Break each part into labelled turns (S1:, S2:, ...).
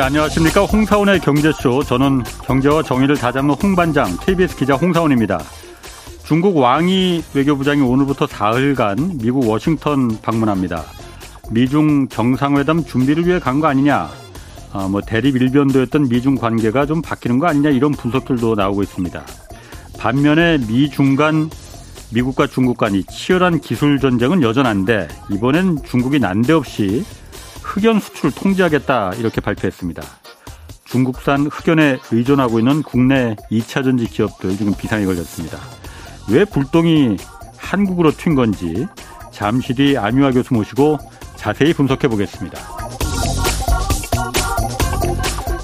S1: 네, 안녕하십니까. 홍사원의 경제쇼. 저는 경제와 정의를 다잡는 홍반장, KBS 기자 홍사원입니다. 중국 왕이 외교부장이 오늘부터 사흘간 미국 워싱턴 방문합니다. 미중 정상회담 준비를 위해 간 거 아니냐. 아, 뭐 대립 일변도였던 미중 관계가 좀 바뀌는 거 아니냐 이런 분석들도 나오고 있습니다. 반면에 미중 간 미국과 중국 간이 치열한 기술 전쟁은 여전한데 이번엔 중국이 난데없이 흑연 수출 통제하겠다 이렇게 발표했습니다. 중국산 흑연에 의존하고 있는 국내 2차 전지 기업들 지금 비상이 걸렸습니다. 왜 불똥이 한국으로 튄 건지 잠시 뒤 안유아 교수 모시고 자세히 분석해 보겠습니다.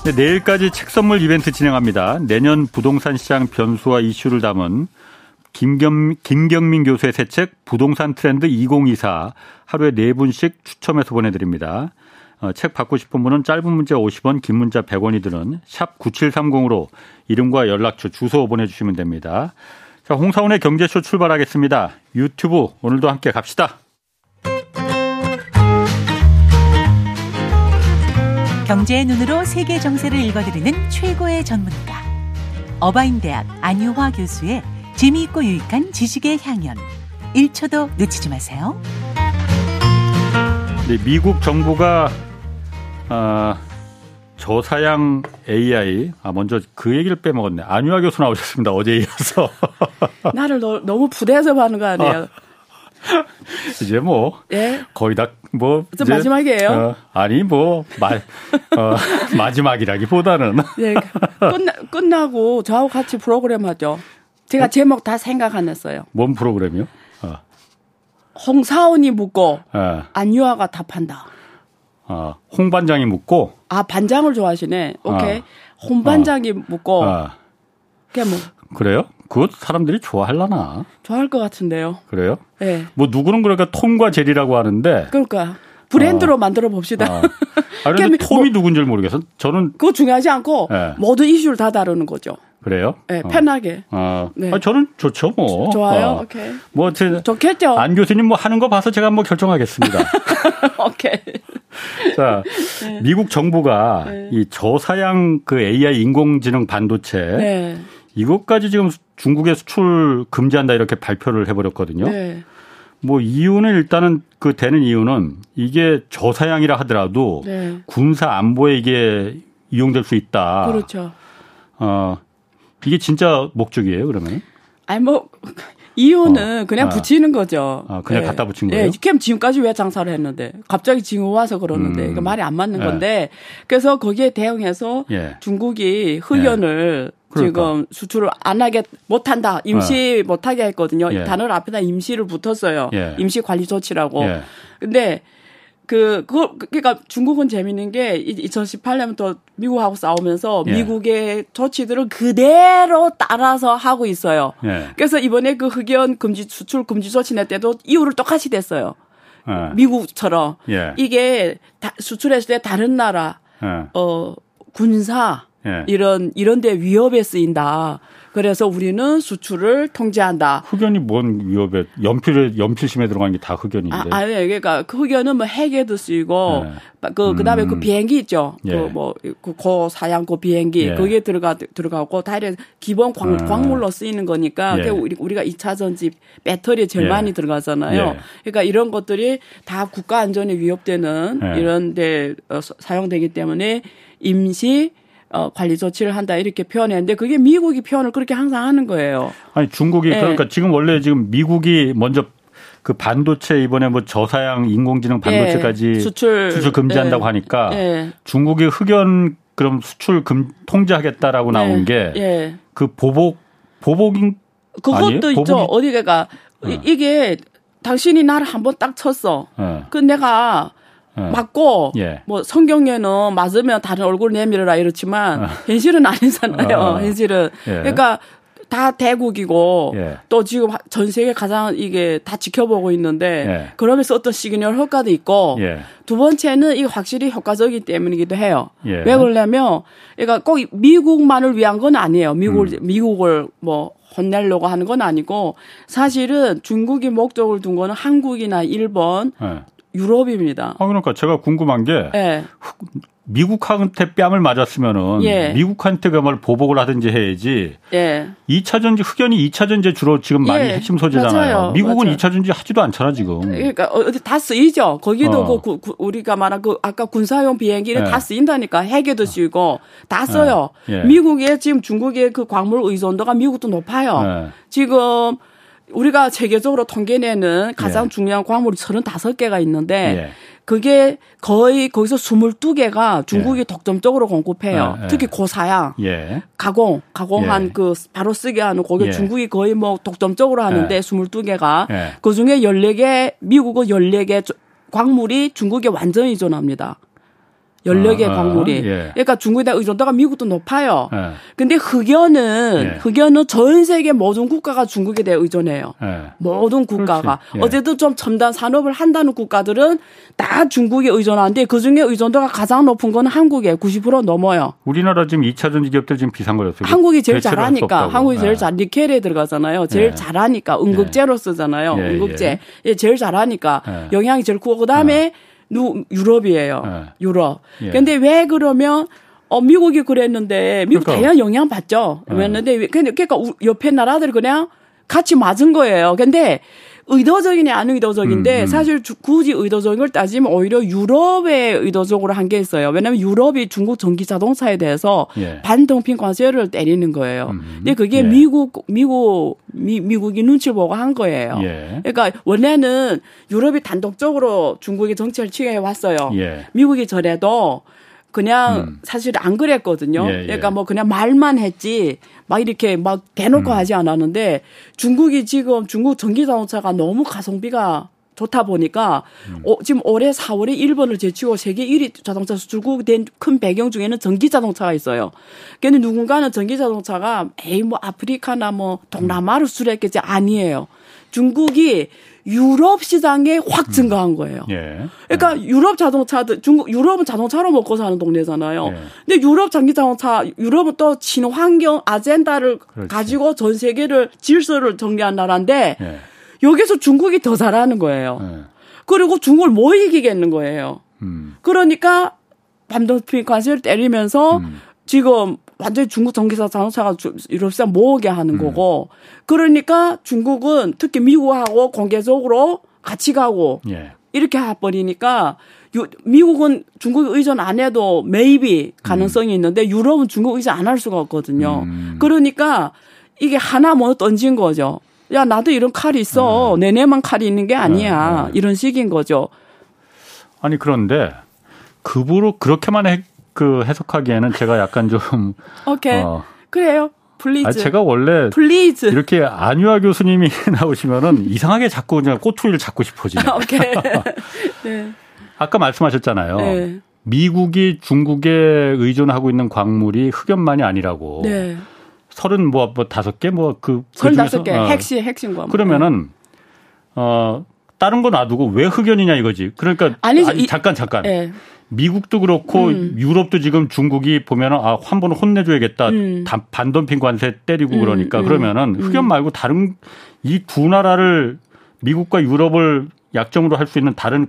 S1: 네, 내일까지 책 선물 이벤트 진행합니다. 내년 부동산 시장 변수와 이슈를 담은 김경, 김경민 교수의 새 책 부동산 트렌드 2024 하루에 네 분씩 추첨해서 보내드립니다. 어, 책 받고 싶은 분은 짧은 문자 50원, 긴 문자 100원이 드는 샵 9730으로 이름과 연락처, 주소 보내주시면 됩니다. 자, 홍사원의 경제쇼 출발하겠습니다. 유튜브 오늘도 함께 갑시다.
S2: 경제의 눈으로 세계 정세를 읽어드리는 최고의 전문가. 어바인 대학 안유화 교수의 재미있고 유익한 지식의 향연. 1초도 놓치지 마세요.
S1: 네, 미국 정부가 아, 저사양 AI 아 먼저 그 얘기를 빼먹었네. 안유아 교수 나오셨습니다. 어제 이어서
S3: 나를 너, 무 부대해서 하는 거 아니에요? 아,
S1: 이제 뭐 예? 거의 다뭐
S3: 마지막이에요.
S1: 어, 아니 뭐 마, 어, 마지막이라기보다는
S3: 예, 끝나 끝나고 저하고 같이 프로그램 하죠. 제가 어? 제목 다 생각해냈어요.
S1: 뭔 프로그램이요? 어.
S3: 홍사원이 묻고 예. 안유아가 답한다.
S1: 어, 홍 반장이 묻고
S3: 아 반장을 좋아하시네. 오케이. 어. 홍 반장이 어. 묻고 어.
S1: 그게 뭐 그래요? 그것 사람들이 좋아할라나?
S3: 좋아할 것 같은데요.
S1: 그래요?
S3: 네.
S1: 뭐 누구는 그러니까 톰과 제리라고 하는데.
S3: 그러니까 브랜드로 어. 만들어 봅시다. 어.
S1: 아, 근데 톰이 뭐, 누군지 모르겠어. 저는
S3: 그거 중요하지 않고 네. 모든 이슈를 다 다루는 거죠.
S1: 그래요?
S3: 네, 어. 편하게.
S1: 아, 네. 아, 저는 좋죠, 뭐.
S3: 좋아요. 어. 오케이.
S1: 뭐, 제,
S3: 좋겠죠.
S1: 안 교수님 뭐 하는 거 봐서 제가 한번 결정하겠습니다.
S3: 오케이.
S1: 자, 네. 미국 정부가 네. 이 저사양 그 AI 인공지능 반도체 네. 이것까지 지금 중국에 수출 금지한다 이렇게 발표를 해버렸거든요.
S3: 네.
S1: 뭐 이유는 일단은 그 되는 이유는 이게 저사양이라 하더라도 네. 군사 안보에 이게 이용될 수 있다.
S3: 그렇죠.
S1: 어 이게 진짜 목적이에요, 그러면?
S3: 아니 뭐 이유는 어. 그냥 아. 붙이는 거죠.
S1: 아, 그냥 네. 갖다 붙인 거예요?
S3: 네. 캠 지금까지 왜 장사를 했는데 갑자기 지금 와서 그러는데 음. 그러니까 말이 안 맞는 네. 건데 그래서 거기에 대응해서 예. 중국이 흑연을 예. 그러니까. 지금 수출을 안 하게 못 한다 임시 예. 못하게 했거든요. 예. 단어를 앞에다 임시를 붙었어요.
S1: 예.
S3: 임시 관리 조치라고. 근데 그, 그, 그니까 중국은 재밌는 게 2018년부터 미국하고 싸우면서 예. 미국의 조치들을 그대로 따라서 하고 있어요.
S1: 예.
S3: 그래서 이번에 그 흑연 금지, 수출 금지 조치 낼 때도 이유를 똑같이 됐어요. 예. 미국처럼.
S1: 예.
S3: 이게 다, 수출했을 때 다른 나라, 예. 어, 군사, 예. 이런, 이런 데 위협에 쓰인다. 그래서 우리는 수출을 통제한다.
S1: 흑연이 뭔 위협에 연필에 연필심에 들어간 게 다 흑연인데. 아,
S3: 아니 그러니까 그 흑연은 뭐 핵에도 쓰이고 네. 그 그다음에 그 음. 그 비행기 있죠. 예. 그뭐 그 고사양 그 비행기 예. 거기에 들어가 들어가고 다이렉 기본 광, 아. 광물로 쓰이는 거니까 예. 우리 우리가 2차 전지 배터리에 제일 예. 많이 들어가잖아요. 예. 그러니까 이런 것들이 다 국가 안전에 위협되는 예. 이런 데 어, 사용되기 때문에 임시 어, 관리 조치를 한다 이렇게 표현했는데 그게 미국이 표현을 그렇게 항상 하는 거예요.
S1: 아니 중국이 네. 그러니까 지금 원래 지금 미국이 먼저 그 반도체 이번에 뭐 저사양 인공지능 반도체까지 네. 수출, 수출 금지한다고 네. 하니까 중국이 흑연 그럼 수출 금 통제하겠다라고 나온 게 그 보복 보복인
S3: 그것도 아니에요? 있죠. 보복이? 어디가 이 게 당신이 나를 한번 딱 쳤어. 그 내가 어. 맞고 예. 뭐 성경에는 맞으면 다른 얼굴 내밀어라 이렇지만 어. 현실은 아니잖아요. 어. 현실은 예. 그러니까 다 대국이고 예. 또 지금 전 세계 가장 이게 다 지켜보고 있는데 예. 그러면서 어떤 시그널 효과도 있고
S1: 예.
S3: 두 번째는 이게 확실히 효과적이기 때문이기도 해요. 왜 그러냐면 그러니까 꼭 미국만을 위한 건 아니에요. 미국을 음. 미국을 뭐 혼내려고 하는 건 아니고 사실은 중국이 목적을 둔 거는 한국이나 일본 유럽입니다.
S1: 아, 그러니까 제가 궁금한 게 네. 미국한테 뺨을 맞았으면은 예. 미국한테 그말 보복을 하든지 해야지. 예. 2차 전지 흑연이 2차 전지 주로 지금 많이 예. 핵심 소재잖아요. 맞아요. 미국은 맞아요. 2차 전지 하지도 않잖아 지금.
S3: 그러니까 어디 다 쓰이죠. 거기도 어. 그, 그, 우리가 말한 그 아까 군사용 비행기를 예. 다 쓰인다니까 핵에도 쓰이고 다 써요. 예. 예. 미국의 지금 중국의 그 광물 의존도가 미국도 높아요. 지금 우리가 세계적으로 통계내는 가장 중요한 광물이 35개가 있는데 그게 거의 거기서 22개가 중국이 예. 독점적으로 공급해요. 예. 예. 특히 고사양, 예. 가공, 가공한 예. 그 바로 쓰게 하는 거기 예. 중국이 거의 뭐 독점적으로 하는데 22개가 그 중에 14개 미국은 14개 광물이 중국에 완전히 의존합니다. 14개 아, 광물이. 예. 그러니까 중국에 대한 의존도가 미국도 높아요. 예. 근데 흑연은 예. 흑연은 전 세계 모든 국가가 중국에 대해 의존해요. 예. 모든 국가가. 예. 어제도 좀 첨단 산업을 한다는 국가들은 다 중국에 의존하는데 그 중에 의존도가 가장 높은 건 한국에 90% 넘어요.
S1: 우리나라 지금 2차 전지 기업들 지금 비상거렸어요.
S3: 한국이 제일 잘하니까. 한국이 제일 예. 잘 니켈에 들어가잖아요. 제일 잘하니까 응급제로 쓰잖아요. 응급제. 예. 제일 잘하니까 영향이 제일 크고 그다음에 누 유럽이에요. 네. 유럽. 예. 근데 왜 그러면 어 미국이 그랬는데 미국 그러니까. 대한 영향 받죠. 그랬는데 네. 그러니까 옆에 나라들 그냥 같이 맞은 거예요. 근데 의도적이냐 안 의도적인데 음, 음. 사실 굳이 의도적인 걸 따지면 오히려 유럽에 의도적으로 한 게 있어요. 왜냐하면 유럽이 중국 전기 자동차에 대해서 예. 반동핑 관세를 때리는 거예요. 음, 근데 그게 예. 미국 미국 미, 미국이 눈치를 보고 한 거예요. 예. 그러니까 원래는 유럽이 단독적으로 중국의 정치를 취해 왔어요. 예. 미국이 저래도 그냥 음. 사실 안 그랬거든요. 예, 예. 그러니까 뭐 그냥 말만 했지 막 이렇게 막 대놓고 음. 하지 않았는데 중국이 지금 중국 전기 자동차가 너무 가성비가 좋다 보니까 음. 어, 지금 올해 4월에 일본을 제치고 세계 1위 자동차 수출국 된 큰 배경 중에는 전기 자동차가 있어요. 근데 누군가는 전기 자동차가 에이 뭐 아프리카나 뭐 동남아를 수출했겠지 아니에요. 중국이 유럽 시장에 확 증가한 거예요. 예. 그러니까 예. 유럽 자동차들 중국 유럽은 자동차로 먹고 사는 동네잖아요. 예. 근데 유럽 전기 자동차 유럽은 또 친환경 아젠다를 그렇지. 가지고 전 세계를 질서를 정리한 나라인데 예. 여기서 중국이 더 잘하는 거예요. 예. 그리고 중국을 못 이기겠는 거예요. 음. 그러니까 반도체 관세를 때리면서 음. 지금 완전히 중국 전기사 자동차가 유럽 시장 모으게 하는 음. 거고 그러니까 중국은 특히 미국하고 공개적으로 같이 가고 예. 이렇게 해버리니까 미국은 중국 의존 안 해도 매입이 가능성이 음. 있는데 유럽은 중국 의존 안 할 수가 없거든요. 음. 그러니까 이게 하나 뭐 던진 거죠. 야 나도 이런 칼이 있어. 음. 내내만 칼이 있는 게 아니야. 네, 네. 이런 식인 거죠.
S1: 아니 그런데 급으로 그렇게만 해, 그 해석하기에는 제가 약간 좀
S3: 오케이 어, 그래요. please. 아,
S1: 제가 원래 please. 이렇게 안유화 교수님이 나오시면은 이상하게 자꾸 그냥 꼬투리를 잡고 싶어지네요. 오케이. 네. 아까 말씀하셨잖아요. 네. 미국이 중국에 의존하고 있는 광물이 흑연만이 아니라고. 네. 서른 뭐, 뭐 다섯 개 뭐 그.
S3: 서른다섯 개 어. 핵심, 핵심 광물.
S1: 그러면은, 어, 다른 거 놔두고 왜 흑연이냐 이거지. 그러니까. 아니죠. 아니, 잠깐, 잠깐. 네. 미국도 그렇고 음. 유럽도 지금 중국이 보면은 아, 한번 혼내줘야겠다. 음. 반덤핑 관세 때리고 음. 그러니까 음. 그러면은 흑연 말고 다른 이 두 나라를 미국과 유럽을 약점으로 할 수 있는 다른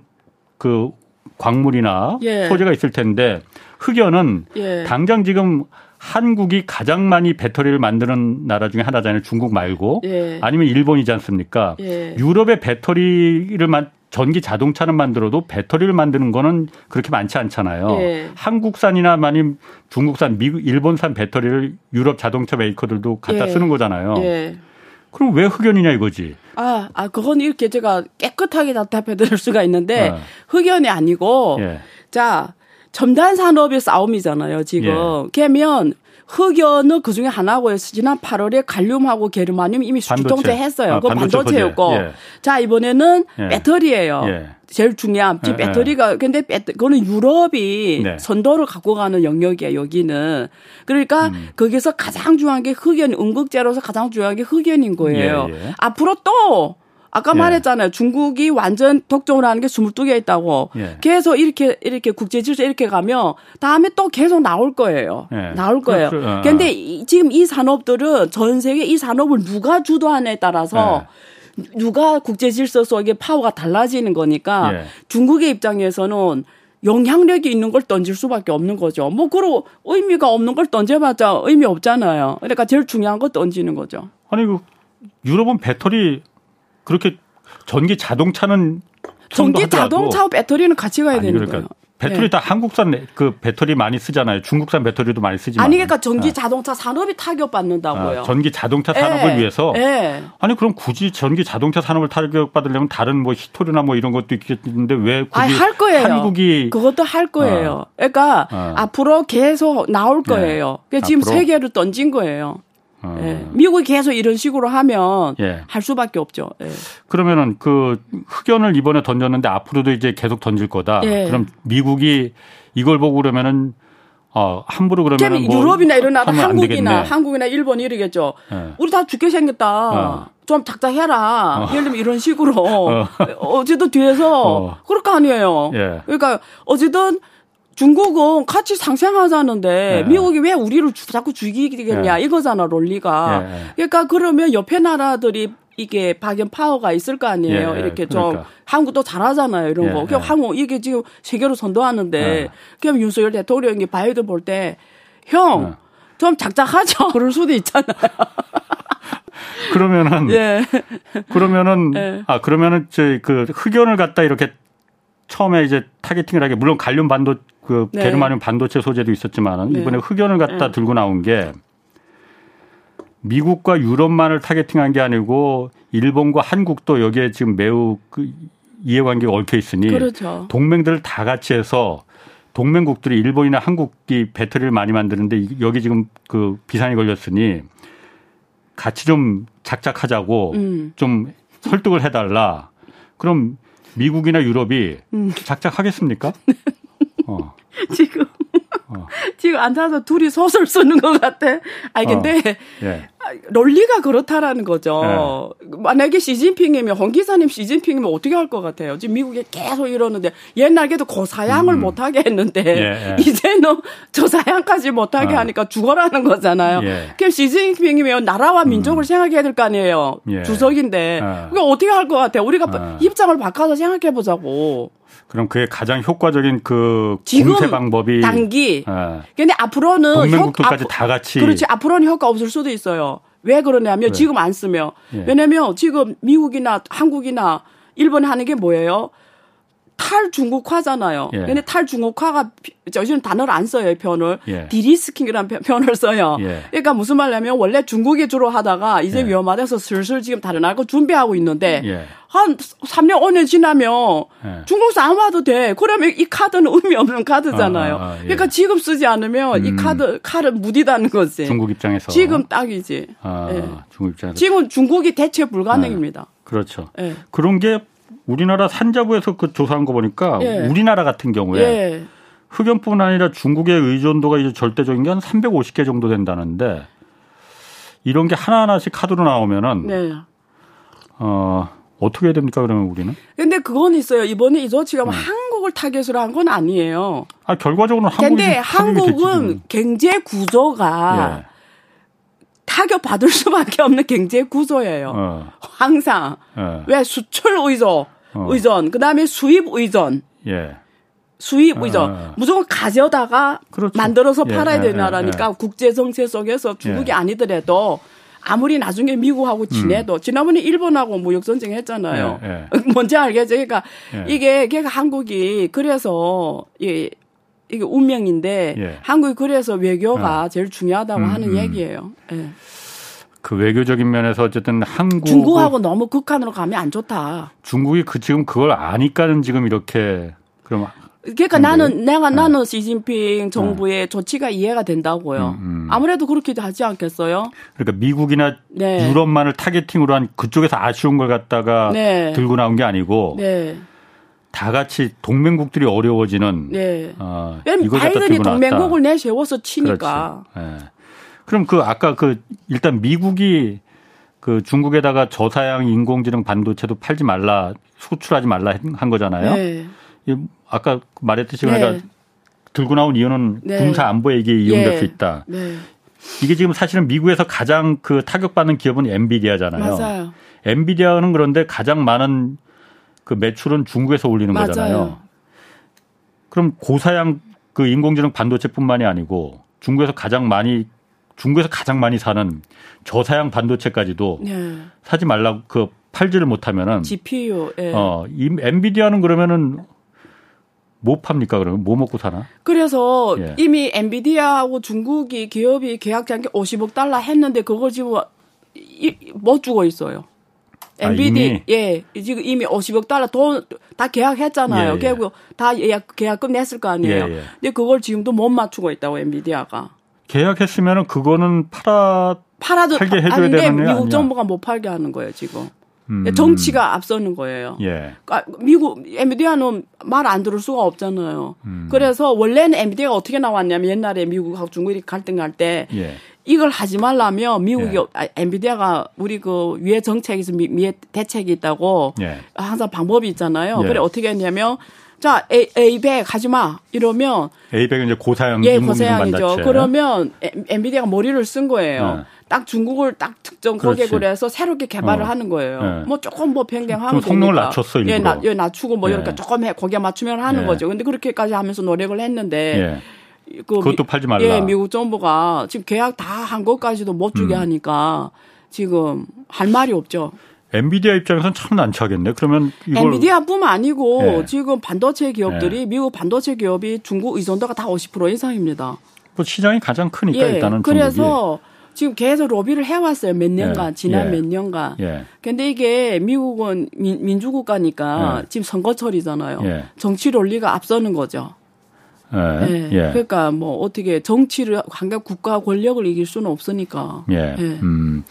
S1: 그 광물이나 예. 소재가 있을 텐데 흑연은 예. 당장 지금 한국이 가장 많이 배터리를 만드는 나라 중에 하나잖아요. 중국 말고 예. 아니면 일본이지 않습니까? 예. 유럽의 배터리를 만 전기 자동차는 만들어도 배터리를 만드는 거는 그렇게 많지 않잖아요. 예. 한국산이나 많이 중국산, 미국, 일본산 배터리를 유럽 자동차 메이커들도 갖다 예. 쓰는 거잖아요. 예. 그럼 왜 흑연이냐 이거지.
S3: 아, 아, 그건 이렇게 제가 깨끗하게 답답해 드릴 수가 있는데 네. 흑연이 아니고 예. 자, 첨단 산업의 싸움이잖아요, 지금. 예. 걔면 흑연은 그 중에 하나고요. 지난 8월에 갈륨하고 게르마늄 이미 수주통제 했어요. 아, 그건 반도체였고. 예. 자, 이번에는 예. 배터리예요. 예. 제일 중요한 지 예, 예. 배터리가 근데 배터, 그거는 유럽이 네. 선도를 갖고 가는 영역이야 여기는 그러니까 음. 거기서 가장 중요한 게 흑연 응급제로서 가장 중요한 게 흑연인 거예요 예, 앞으로 또 아까 예. 말했잖아요. 중국이 완전 독점을 하는 게 22개 있다고. 예. 계속 이렇게 이렇게 국제 질서 이렇게 가면 다음에 또 계속 나올 거예요. 예. 나올 거예요. 그렇죠. 어. 그런데 어. 지금 이 산업들은 전 세계 이 산업을 누가 주도하냐에 따라서 예. 누가 국제 질서 속에 파워가 달라지는 거니까 예. 중국의 입장에서는 영향력이 있는 걸 던질 수밖에 없는 거죠. 뭐 그런 의미가 없는 걸 던져봤자 의미 없잖아요. 그러니까 제일 중요한 거 던지는 거죠.
S1: 아니 그 유럽은 배터리 그렇게 전기 자동차는
S3: 전기 자동차 배터리는 같이 가야 되는 그러니까 거예요.
S1: 배터리 네. 다 한국산 그 배터리 많이 쓰잖아요. 중국산 배터리도 많이 쓰지만.
S3: 아니 그러니까 전기 아. 자동차 산업이 타격받는다고요.
S1: 아, 전기 자동차 산업을 네. 위해서. 네. 아니 그럼 굳이 전기 자동차 산업을 타격받으려면 다른 뭐 히토리나 뭐 이런 것도 있겠는데 왜 굳이 아니, 할 거예요. 한국이
S3: 그것도 할 거예요. 아. 그러니까 아. 앞으로 계속 나올 네. 거예요. 그러니까 지금 세 개를 던진 거예요. 어. 예. 미국이 계속 이런 식으로 하면 예. 할 수밖에 없죠. 예.
S1: 그러면은 그 흑연을 이번에 던졌는데 앞으로도 이제 계속 던질 거다. 예. 그럼 미국이 이걸 보고 그러면은 어 함부로 그러면
S3: 뭐 유럽이나 이런 나라 한국이나 한국이나 일본 이러겠죠. 예. 우리 다 죽게 생겼다. 어. 좀 작작해라. 어. 예를 들면 이런 식으로 어. 어제도 뒤에서 어. 그럴 거 아니에요. 예. 그러니까 어제든 중국은 같이 상생하자는데 네. 미국이 왜 우리를 자꾸 죽이겠냐 네. 이거잖아 논리가. 네. 그러니까 그러면 옆에 나라들이 이게 박연 파워가 있을 거 아니에요. 예, 이렇게 좀 그러니까. 한국도 잘하잖아요. 이런 예, 거. 그냥 예. 한국 이게 지금 세계로 선도하는데 예. 그럼 윤석열 대통령이 바이든 볼 때 형 좀 작작하죠. 그럴 수도 있잖아요.
S1: 그러면은 예. 그러면은 예. 아 그러면은 저그 흑연을 갖다 이렇게 처음에 이제 targeting을 하게 물론 갈륨 반도 그 네. 게르마늄 반도체 소재도 있었지만 네. 이번에 흑연을 갖다 네. 들고 나온 게 미국과 유럽만을 targeting한 게 아니고 일본과 한국도 여기에 지금 매우 그 이해관계가 얽혀 있으니 그렇죠. 동맹들을 다 같이 해서 동맹국들이 일본이나 한국이 배터리를 많이 만드는데 여기 지금 그 비상이 걸렸으니 같이 좀 작작하자고 음. 좀 설득을 해달라. 그럼 미국이나 유럽이 음. 작작하겠습니까?
S3: 어. 지금 어. 지금 앉아서 둘이 소설 쓰는 것 같아. 아 근데 어. 예. 논리가 그렇다라는 거죠. 예. 만약에 시진핑이면 홍 기사님 시진핑이면 어떻게 할 것 같아요? 지금 미국에 계속 이러는데 옛날에도 고사양을 음. 못하게 했는데 예, 예. 이제는 저사양까지 못하게 어. 하니까 죽어라는 거잖아요. 예. 그럼 시진핑이면 나라와 음. 민족을 음. 생각해야 될 거 아니에요. 예. 주석인데 어. 그게 어떻게 할 것 같아요? 우리가 어. 입장을 바꿔서 생각해 보자고.
S1: 그럼 그게 가장 효과적인 그 공세 방법이
S3: 단기. 예. 근데 앞으로는
S1: 동맹국들까지 효, 다 같이
S3: 그렇지 앞으로는 효과 없을 수도 있어요. 왜 그러냐면 왜? 지금 안 쓰면 예. 왜냐면 지금 미국이나 한국이나 일본이 하는 게 뭐예요? 탈중국화잖아요. 예. 근데 탈중국화가 저희는 단어를 안 써요, 표현을. 예. 디리스킹이라는 표현을 써요. 예. 그러니까 무슨 말냐면 원래 중국이 주로 하다가 이제 예. 위험하다서 슬슬 지금 다른 나라 거 준비하고 있는데 예. 한 3년, 5년 지나면 예. 중국산 안 와도 돼. 그러면 이 카드는 의미 없는 카드잖아요. 아, 아, 예. 그러니까 지금 쓰지 않으면 음. 이 카드, 카드 무디다는 거지.
S1: 중국 입장에서.
S3: 지금 딱이지. 아, 중국 입장에서. 지금 중국이 대체 불가능입니다.
S1: 그렇죠. 그런 게 우리나라 산자부에서 그 조사한 거 보니까 예. 우리나라 같은 경우에 예. 흑연뿐 아니라 중국의 의존도가 이제 절대적인 게 한 350개 정도 된다는데 이런 게 하나하나씩 카드로 나오면은 네. 어 어떻게 해야 됩니까 그러면 우리는?
S3: 근데 그건 있어요. 이번에 이 조치가 뭐 네. 한국을 타겟으로 한 건 아니에요.
S1: 아 결과적으로는 한국이
S3: 근데 한국은 경제 구조가 예. 타격 받을 수밖에 없는 경제 구조예요. 어. 항상 예. 왜 수출 의존 어. 의존, 그 다음에 수입 의존. 예. 수입 의존. 아. 무조건 가져다가 그렇죠. 만들어서 예, 팔아야 예, 되는 예, 나라니까 예. 국제 정세 속에서 중국이 예. 아니더라도 아무리 나중에 미국하고 음. 지내도 음. 지난번에 일본하고 무역 전쟁 했잖아요. 뭔지 알겠죠? 그러니까 이게 걔가 한국이 그래서 이 이게 운명인데 한국이 그래서 외교가 어. 제일 중요하다고 음, 하는 음. 얘기예요. 예.
S1: 그 외교적인 면에서 어쨌든 한국
S3: 중국하고 너무 극한으로 가면 안 좋다.
S1: 중국이 그 지금 그걸 아니까는 지금 이렇게 그럼
S3: 그러니까 나는 내가 네. 나는 시진핑 정부의 네. 조치가 이해가 된다고요. 음, 음. 아무래도 그렇게 하지 않겠어요?
S1: 그러니까 미국이나 네. 유럽만을 타겟팅으로 한 그쪽에서 아쉬운 걸 갖다가 네. 들고 나온 게 아니고 네. 다 같이 동맹국들이 어려워지는. 네.
S3: 어, 이걸 바이든이 동맹국을 내세워서 치니까. 네.
S1: 그럼 그 아까 그 일단 미국이 그 중국에다가 저사양 인공지능 반도체도 팔지 말라 수출하지 말라 한 거잖아요. 네. 아까 말했듯이 네. 그러니까 들고 나온 이유는 네. 군사 안보에 이게 이용될 네. 수 있다. 네. 이게 지금 사실은 미국에서 가장 그 타격받는 기업은 엔비디아잖아요. 맞아요. 엔비디아는 그런데 가장 많은 그 매출은 중국에서 올리는 맞아요. 거잖아요. 그럼 고사양 그 인공지능 반도체뿐만이 아니고 중국에서 가장 많이 중국에서 가장 많이 사는 저사양 반도체까지도 네. 사지 말라고 그 팔지를 못하면은
S3: GPU 예.
S1: 어, 이 엔비디아는 그러면은 뭐 팝니까 그러면 뭐 먹고 사나?
S3: 그래서 예. 이미 엔비디아하고 중국이 기업이 계약 장기 50억 달러 했는데 그걸 지금 못 주고 있어요. 엔비디 아, 예 지금 이미 50억 달러 돈 다 계약했잖아요. 예, 예. 결국 다 예약 계약금 냈을 거 아니에요. 예, 예. 근데 그걸 지금도 못 맞추고 있다고 엔비디아가.
S1: 계약했으면은 그거는 팔아
S3: 팔아도
S1: 팔게 해줘야 되는
S3: 미국
S1: 아니야?
S3: 정부가 못 팔게 하는 거예요 지금. 음. 정치가 앞서는 거예요.
S1: 예.
S3: 그러니까 미국 엔비디아는 말 안 들을 수가 없잖아요. 음. 그래서 원래는 엔비디아가 어떻게 나왔냐면 옛날에 미국하고 중국이 갈등 갈때 예. 이걸 하지 말라면 미국이 예. 아, 엔비디아가 우리 그 위에 정책에서 미, 위에 대책이 있다고 예. 항상 방법이 있잖아요. 예. 그래 어떻게 했냐면 자, A, A100 하지 마. 이러면.
S1: A100은 이제 고사양.
S3: 예, 고사양이죠. 그러면 엔비디아가 머리를 쓴 거예요. 네. 딱 중국을 딱 특정 고객을 해서 새롭게 개발을 어. 하는 거예요. 네. 뭐 조금 뭐 변경하면
S1: 성능을 낮췄어 일부러.
S3: 예, 나, 예, 낮추고 뭐 예. 이렇게 조금 해 거기에 맞추면 하는 예. 거죠. 근데 그렇게까지 하면서 노력을 했는데
S1: 예. 그 그것도 팔지 말라.
S3: 예, 미국 정부가 지금 계약 다 한 것까지도 못 주게 음. 하니까 지금 할 말이 없죠.
S1: 엔비디아 입장에서는 참 난처하겠네. 그러면
S3: 이걸 엔비디아뿐만 아니고 예. 지금 반도체 기업들이 예. 미국 반도체 기업이 중국 의존도가 다 50% 이상입니다.
S1: 뭐 시장이 가장 크니까
S3: 예.
S1: 일단은
S3: 그래서 중국이. 지금 계속 로비를 해왔어요. 몇 년간, 예. 지난 예. 몇 년간. 예. 근데 이게 미국은 민, 주국가니까 예. 지금 선거철이잖아요. 예. 정치 논리가 앞서는 거죠. 예. 예. 그러니까 뭐 어떻게 정치를 한각 국가 권력을 이길 수는 없으니까.
S1: 예. 음.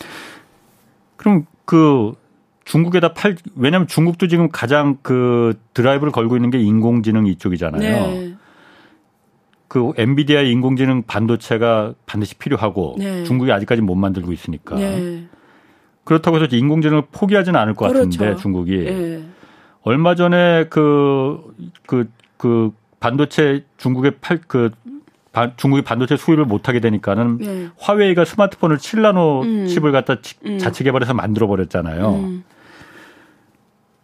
S1: 그럼 그 중국에다 팔 왜냐하면 중국도 지금 가장 그 드라이브를 걸고 있는 게 인공지능 이쪽이잖아요. 네. 그 엔비디아 인공지능 반도체가 반드시 필요하고 네. 중국이 아직까지 못 만들고 있으니까 네. 그렇다고 해서 인공지능을 포기하지는 않을 것 그렇죠. 같은데 중국이 네. 얼마 전에 그 그그 그, 그 반도체 중국에 팔그 중국이 반도체 수입을 못하게 되니까는 네. 화웨이가 스마트폰을 7나노 음. 칩을 갖다 음. 자체 개발해서 만들어 버렸잖아요. 음.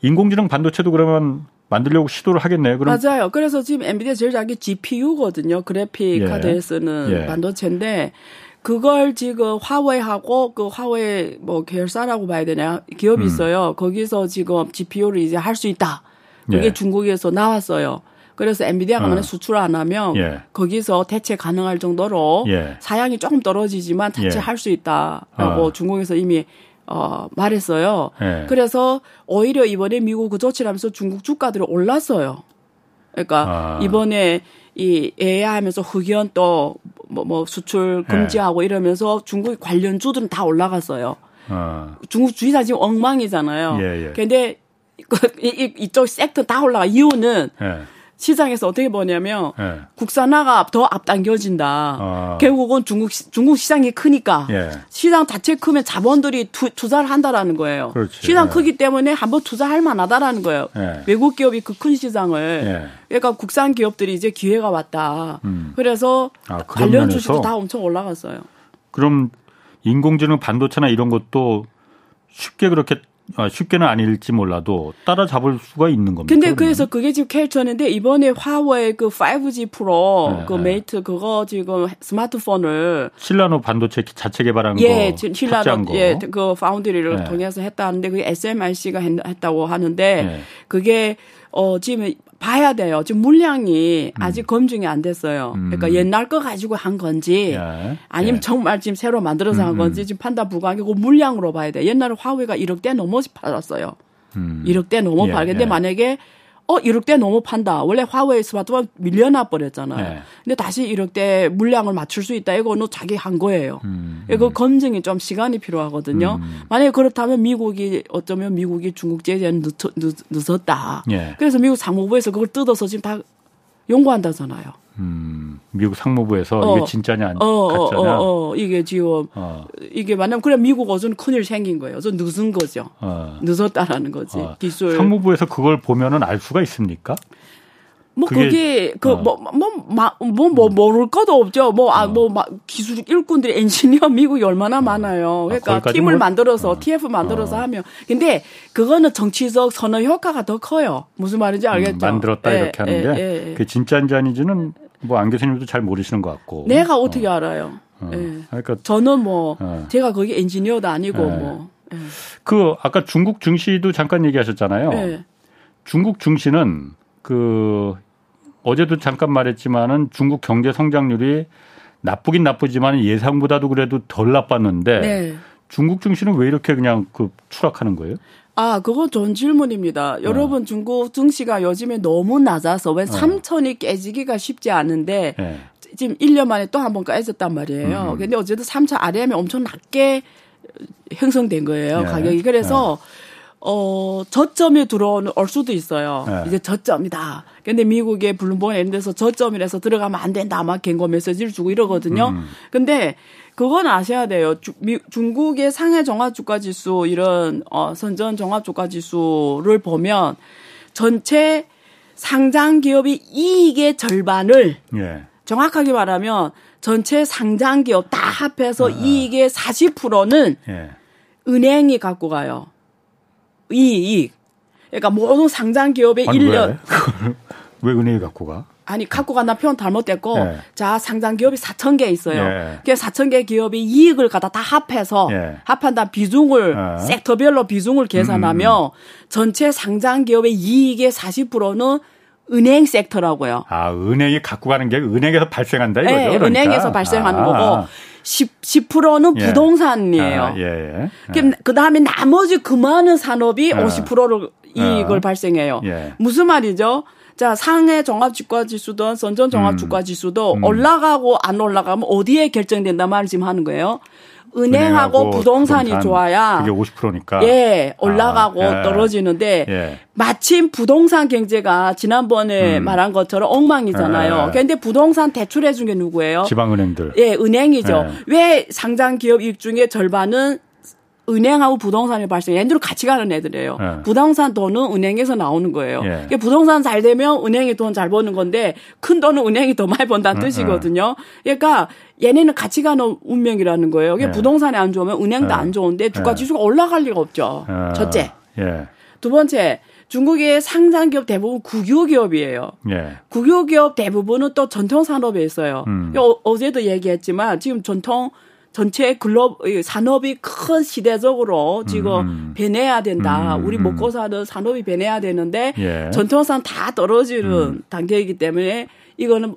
S1: 인공지능 반도체도 그러면 만들려고 시도를 하겠네요.
S3: 그럼 맞아요. 그래서 지금 엔비디아 제일 작은 GPU거든요. 그래픽 예. 카드에 쓰는 예. 반도체인데 그걸 지금 화웨이하고 그 화웨이 뭐 계열사라고 봐야 되나 기업이 음. 있어요. 거기서 지금 GPU를 이제 할 수 있다. 그게 예. 중국에서 나왔어요. 그래서 엔비디아가 만약 어. 수출 안 하면 예. 거기서 대체 가능할 정도로 예. 사양이 조금 떨어지지만 예. 수 있다라고 어. 중국에서 이미 어, 말했어요. 네. 그래서 오히려 이번에 미국 그 조치를 하면서 중국 주가들이 올랐어요. 그러니까 아. 이번에 이 AI 하면서 흑연 또 뭐 뭐 수출 금지하고 네. 이러면서 중국 관련 주들은 다 올라갔어요. 아. 중국 주의사 지금 엉망이잖아요. 예, 예. 근데 그, 이, 이쪽 섹터 다 올라가. 이유는 예. 시장에서 어떻게 보냐면 예. 국산화가 더 앞당겨진다. 아. 결국은 중국 중국 시장이 크니까 예. 시장 자체 크면 자본들이 투, 자를 한다라는 거예요. 그렇지. 시장 예. 크기 때문에 한번 투자할 만하다라는 거예요. 예. 외국 기업이 그 큰 시장을 예. 그러니까 국산 기업들이 이제 기회가 왔다. 음. 그래서 아, 관련 주식도 다 엄청 올라갔어요.
S1: 그럼 인공지능 반도체나 이런 것도 쉽게 그렇게 아, 쉽게는 아닐지 몰라도 따라잡을 수가 있는 겁니다.
S3: 근데 그래서 그게 지금 캐릭터인데 이번에 화웨이 그 5G 프로 네, 그 네. 메이트 그거 지금 스마트폰을
S1: 실라노 반도체 자체 개발한
S3: 예,
S1: 거,
S3: 실라노 예, 그 파운드리를 네. 통해서 했다는데 그게 SMIC가 했다고 하는데 네. 그게 어 지금 봐야 돼요. 지금 물량이 음. 아직 검증이 안 됐어요. 음. 그러니까 옛날 거 가지고 한 건지 예. 아니면 예. 정말 지금 새로 만들어서 음. 한 건지 지금 판단 불가하고 물량으로 봐야 돼. 옛날에 화웨이가 1억대 넘어 팔았어요. 음. 1억대 넘어 예. 팔겠는데 예. 만약에 어 1억대 너무 판다. 원래 화웨이 스마트폰 밀려나 버렸잖아요. 네. 근데 다시 1억대 물량을 맞출 수 있다. 이거는 자기 한 거예요. 음, 이거 검증이 좀 시간이 필요하거든요. 음. 만약에 그렇다면 미국이 어쩌면 미국이 중국 제재는 늦, 늦, 늦었다. 예. 그래서 미국 상무부에서 그걸 뜯어서 지금 다 연구한다잖아요.
S1: 음, 미국 상무부에서 어, 이게 진짜냐 안 어, 어,
S3: 가짜냐. 어, 어, 이게 지금 어. 이게 만나면 그래 미국 어선 큰일 생긴 거예요. 저 늦은 거죠. 어. 늦었다라는 거지. 기술
S1: 상무부에서 그걸 보면은 알 수가 있습니까?
S3: 뭐 그게 그뭐 뭐뭐 뭐, 뭐, 모를 것도 없죠. 뭐아뭐막 기술 일꾼들이 엔지니어 미국이 얼마나 많아요. 그러니까 아, 팀을 뭐, 만들어서 어. TF 만들어서 어. 하면 근데 그거는 정치적 선호 효과가 더 커요. 무슨 말인지 알겠죠? 음,
S1: 만들었다 예, 이렇게 하는 예, 게그 진짜인지 아닌지는 뭐 안 교수님도 잘 모르시는 것 같고.
S3: 내가 어떻게 어. 알아요? 어. 예. 그러니까 저는 뭐 어. 제가 거기 엔지니어도 아니고 예. 뭐.
S1: 예. 그 아까 중국 증시도 잠깐 얘기하셨잖아요. 예. 중국 증시는 그 어제도 잠깐 말했지만은 중국 경제 성장률이 나쁘긴 나쁘지만 예상보다도 그래도 덜 나빴는데 네. 중국 증시는 왜 이렇게 그냥 그 추락하는 거예요?
S3: 아, 그거 좋은 질문입니다. 네. 여러분 중국 증시가 요즘에 너무 낮아서 왜 네. 3천이 깨지기가 쉽지 않은데 네. 지금 1년 만에 또 한번 깨졌단 말이에요. 음. 근데 어쨌든 3천 아래하면 엄청 낮게 형성된 거예요, 네. 가격이. 그래서 네. 어, 저점에 들어올 수도 있어요. 네. 이제 저점이다. 근데 미국의 블룸버그 이런 데서 저점이라서 들어가면 안 된다. 아마 경고 메시지를 주고 이러거든요. 음. 근데 그건 아셔야 돼요. 주, 미, 중국의 상해 종합 주가 지수 이런 어, 선전 종합 주가 지수를 보면 전체 상장 기업이 이익의 절반을 예. 정확하게 말하면 전체 상장 기업 다 합해서 아. 이익의 40%는 예. 은행이 갖고 가요. 이익. 그러니까 모든 상장 기업의 아니, 1년.
S1: 왜? 왜 은행이 갖고 가?
S3: 아니 갖고 간다 표현 잘못됐고 예. 자 상장 기업이 4천 개 있어요. 예. 그 4천 개 기업이 이익을 갖다 다 합해서 예. 합한 다 비중을 예. 섹터별로 비중을 계산하면 음. 전체 상장 기업의 이익의 40%는 은행 섹터라고요.
S1: 아 은행이 갖고 가는 게 은행에서 발생한다 이거죠. 네,
S3: 그러니까. 은행에서 발생하는 아. 거고 10, 10%는 예. 부동산이에요. 아, 예, 예. 그 다음에 나머지 그 많은 산업이 아. 50%를 이익을 아. 발생해요. 예. 무슨 말이죠? 자, 상해 종합 주가 지수든 선전 종합 주가 음. 지수도 음. 올라가고 안 올라가면 어디에 결정된다 말을 지금 하는 거예요. 은행하고 부동산이 부동산, 좋아야
S1: 그게 50%니까
S3: 예 올라가고 아, 예. 떨어지는데 예. 마침 부동산 경제가 지난번에 음. 말한 것처럼 엉망이잖아요. 예. 그런데 부동산 대출해 준 게 누구예요?
S1: 지방은행들.
S3: 예, 은행이죠. 예. 왜 상장 기업 이익 중에 절반은 은행하고 부동산이 발생. 얘네들 같이 가는 애들이에요. 예. 부동산 돈은 은행에서 나오는 거예요. 예. 그러니까 부동산 잘 되면 은행이 돈 잘 버는 건데 큰 돈은 은행이 더 많이 번다는 예, 뜻이거든요. 예. 그러니까 얘네는 같이 가는 운명이라는 거예요. 그러니까 예. 부동산이 안 좋으면 은행도 예. 안 좋은데 주가 지수가 올라갈 리가 없죠. 첫째. 두 번째. 중국의 상장 기업 대부분 국유 기업이에요. 예. 국유 기업 대부분은 또 전통 산업에 있어요. 음. 어, 제도 얘기했지만 지금 전통 전체 글로 산업이 큰 시대적으로 지금 음. 변해야 된다. 음. 우리 먹고 사는 산업이 변해야 되는데 예. 전통산 다 떨어지는 음. 단계이기 때문에 이거는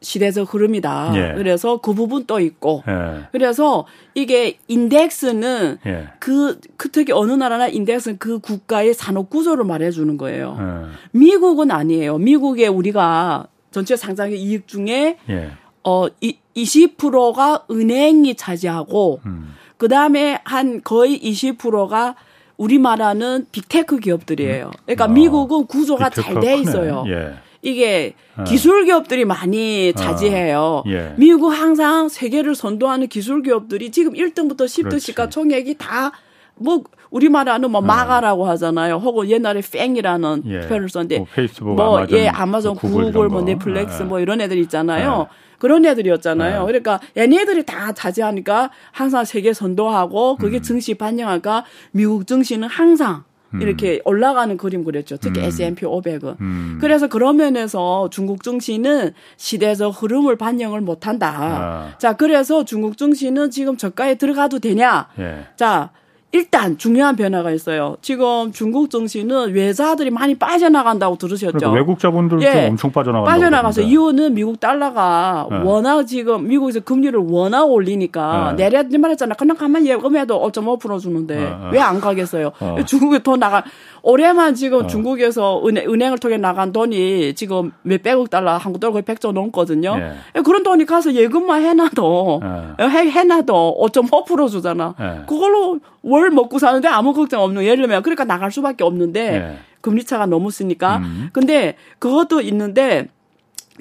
S3: 시대적 흐름이다. 예. 그래서 그 부분 또 있고. 예. 그래서 이게 인덱스는 예. 그, 그 특히 어느 나라나 인덱스는 그 국가의 산업 구조를 말해주는 거예요. 예. 미국은 아니에요. 미국에 우리가 전체 상장의 이익 중에 예. 어, 이, 20%가 은행이 차지하고, 음. 그 다음에 한 거의 20%가 우리 말하는 빅테크 기업들이에요. 그러니까 아, 미국은 구조가 잘 돼 있어요. 예. 이게 예. 기술 기업들이 많이 아, 차지해요. 아, 예. 미국 항상 세계를 선도하는 기술 기업들이 지금 1등부터 10등 시가 총액이 다 뭐 우리 말하는 뭐 아. 마가라고 하잖아요. 혹은 옛날에 팽이라는 예. 표현을 썼는데 뭐
S1: 페이스북, 뭐 아마존,
S3: 예, 아마존, 뭐 구글, 뭐 넷플릭스 예. 뭐 이런 애들 있잖아요. 예. 그런 애들이었잖아요. 네. 그러니까 얘네들이 다 차지하니까 항상 세계 선도하고 그게 음. 증시 반영하니까 미국 증시는 항상 음. 이렇게 올라가는 그림 그렸죠. 특히 음. S&P 500은. 음. 그래서 그런 면에서 중국 증시는 시대적 흐름을 반영을 못한다. 아. 자, 그래서 중국 증시는 지금 저가에 들어가도 되냐? 예. 자, 일단 중요한 변화가 있어요. 지금 중국 증시는 외자들이 많이 빠져나간다고 들으셨죠?
S1: 그러니까 외국 자본들도 예, 엄청 빠져나간다고.
S3: 빠져나가서 이유는 미국 달러가 네. 워낙 지금 미국에서 금리를 워낙 올리니까 네. 내려 말했잖아. 그냥 가만히 예금해도 5.5% 주는데 네. 왜안 가겠어요? 어. 중국에 돈 나가 올해만 지금 어. 중국에서 은행, 은행 을 통해 나간 돈이 지금 몇백억 달러 한국 달러 거의 100조 넘거든요. 예. 그런 돈이 가서 예금만 해놔도 예. 해, 해놔도 5.5% 주잖아. 예. 그걸로 월 먹고 사는데 아무 걱정 없는 예를 들면 그러니까 나갈 수밖에 없는데 예. 금리 차가 너무 쓰니까. 음. 근데 그것도 있는데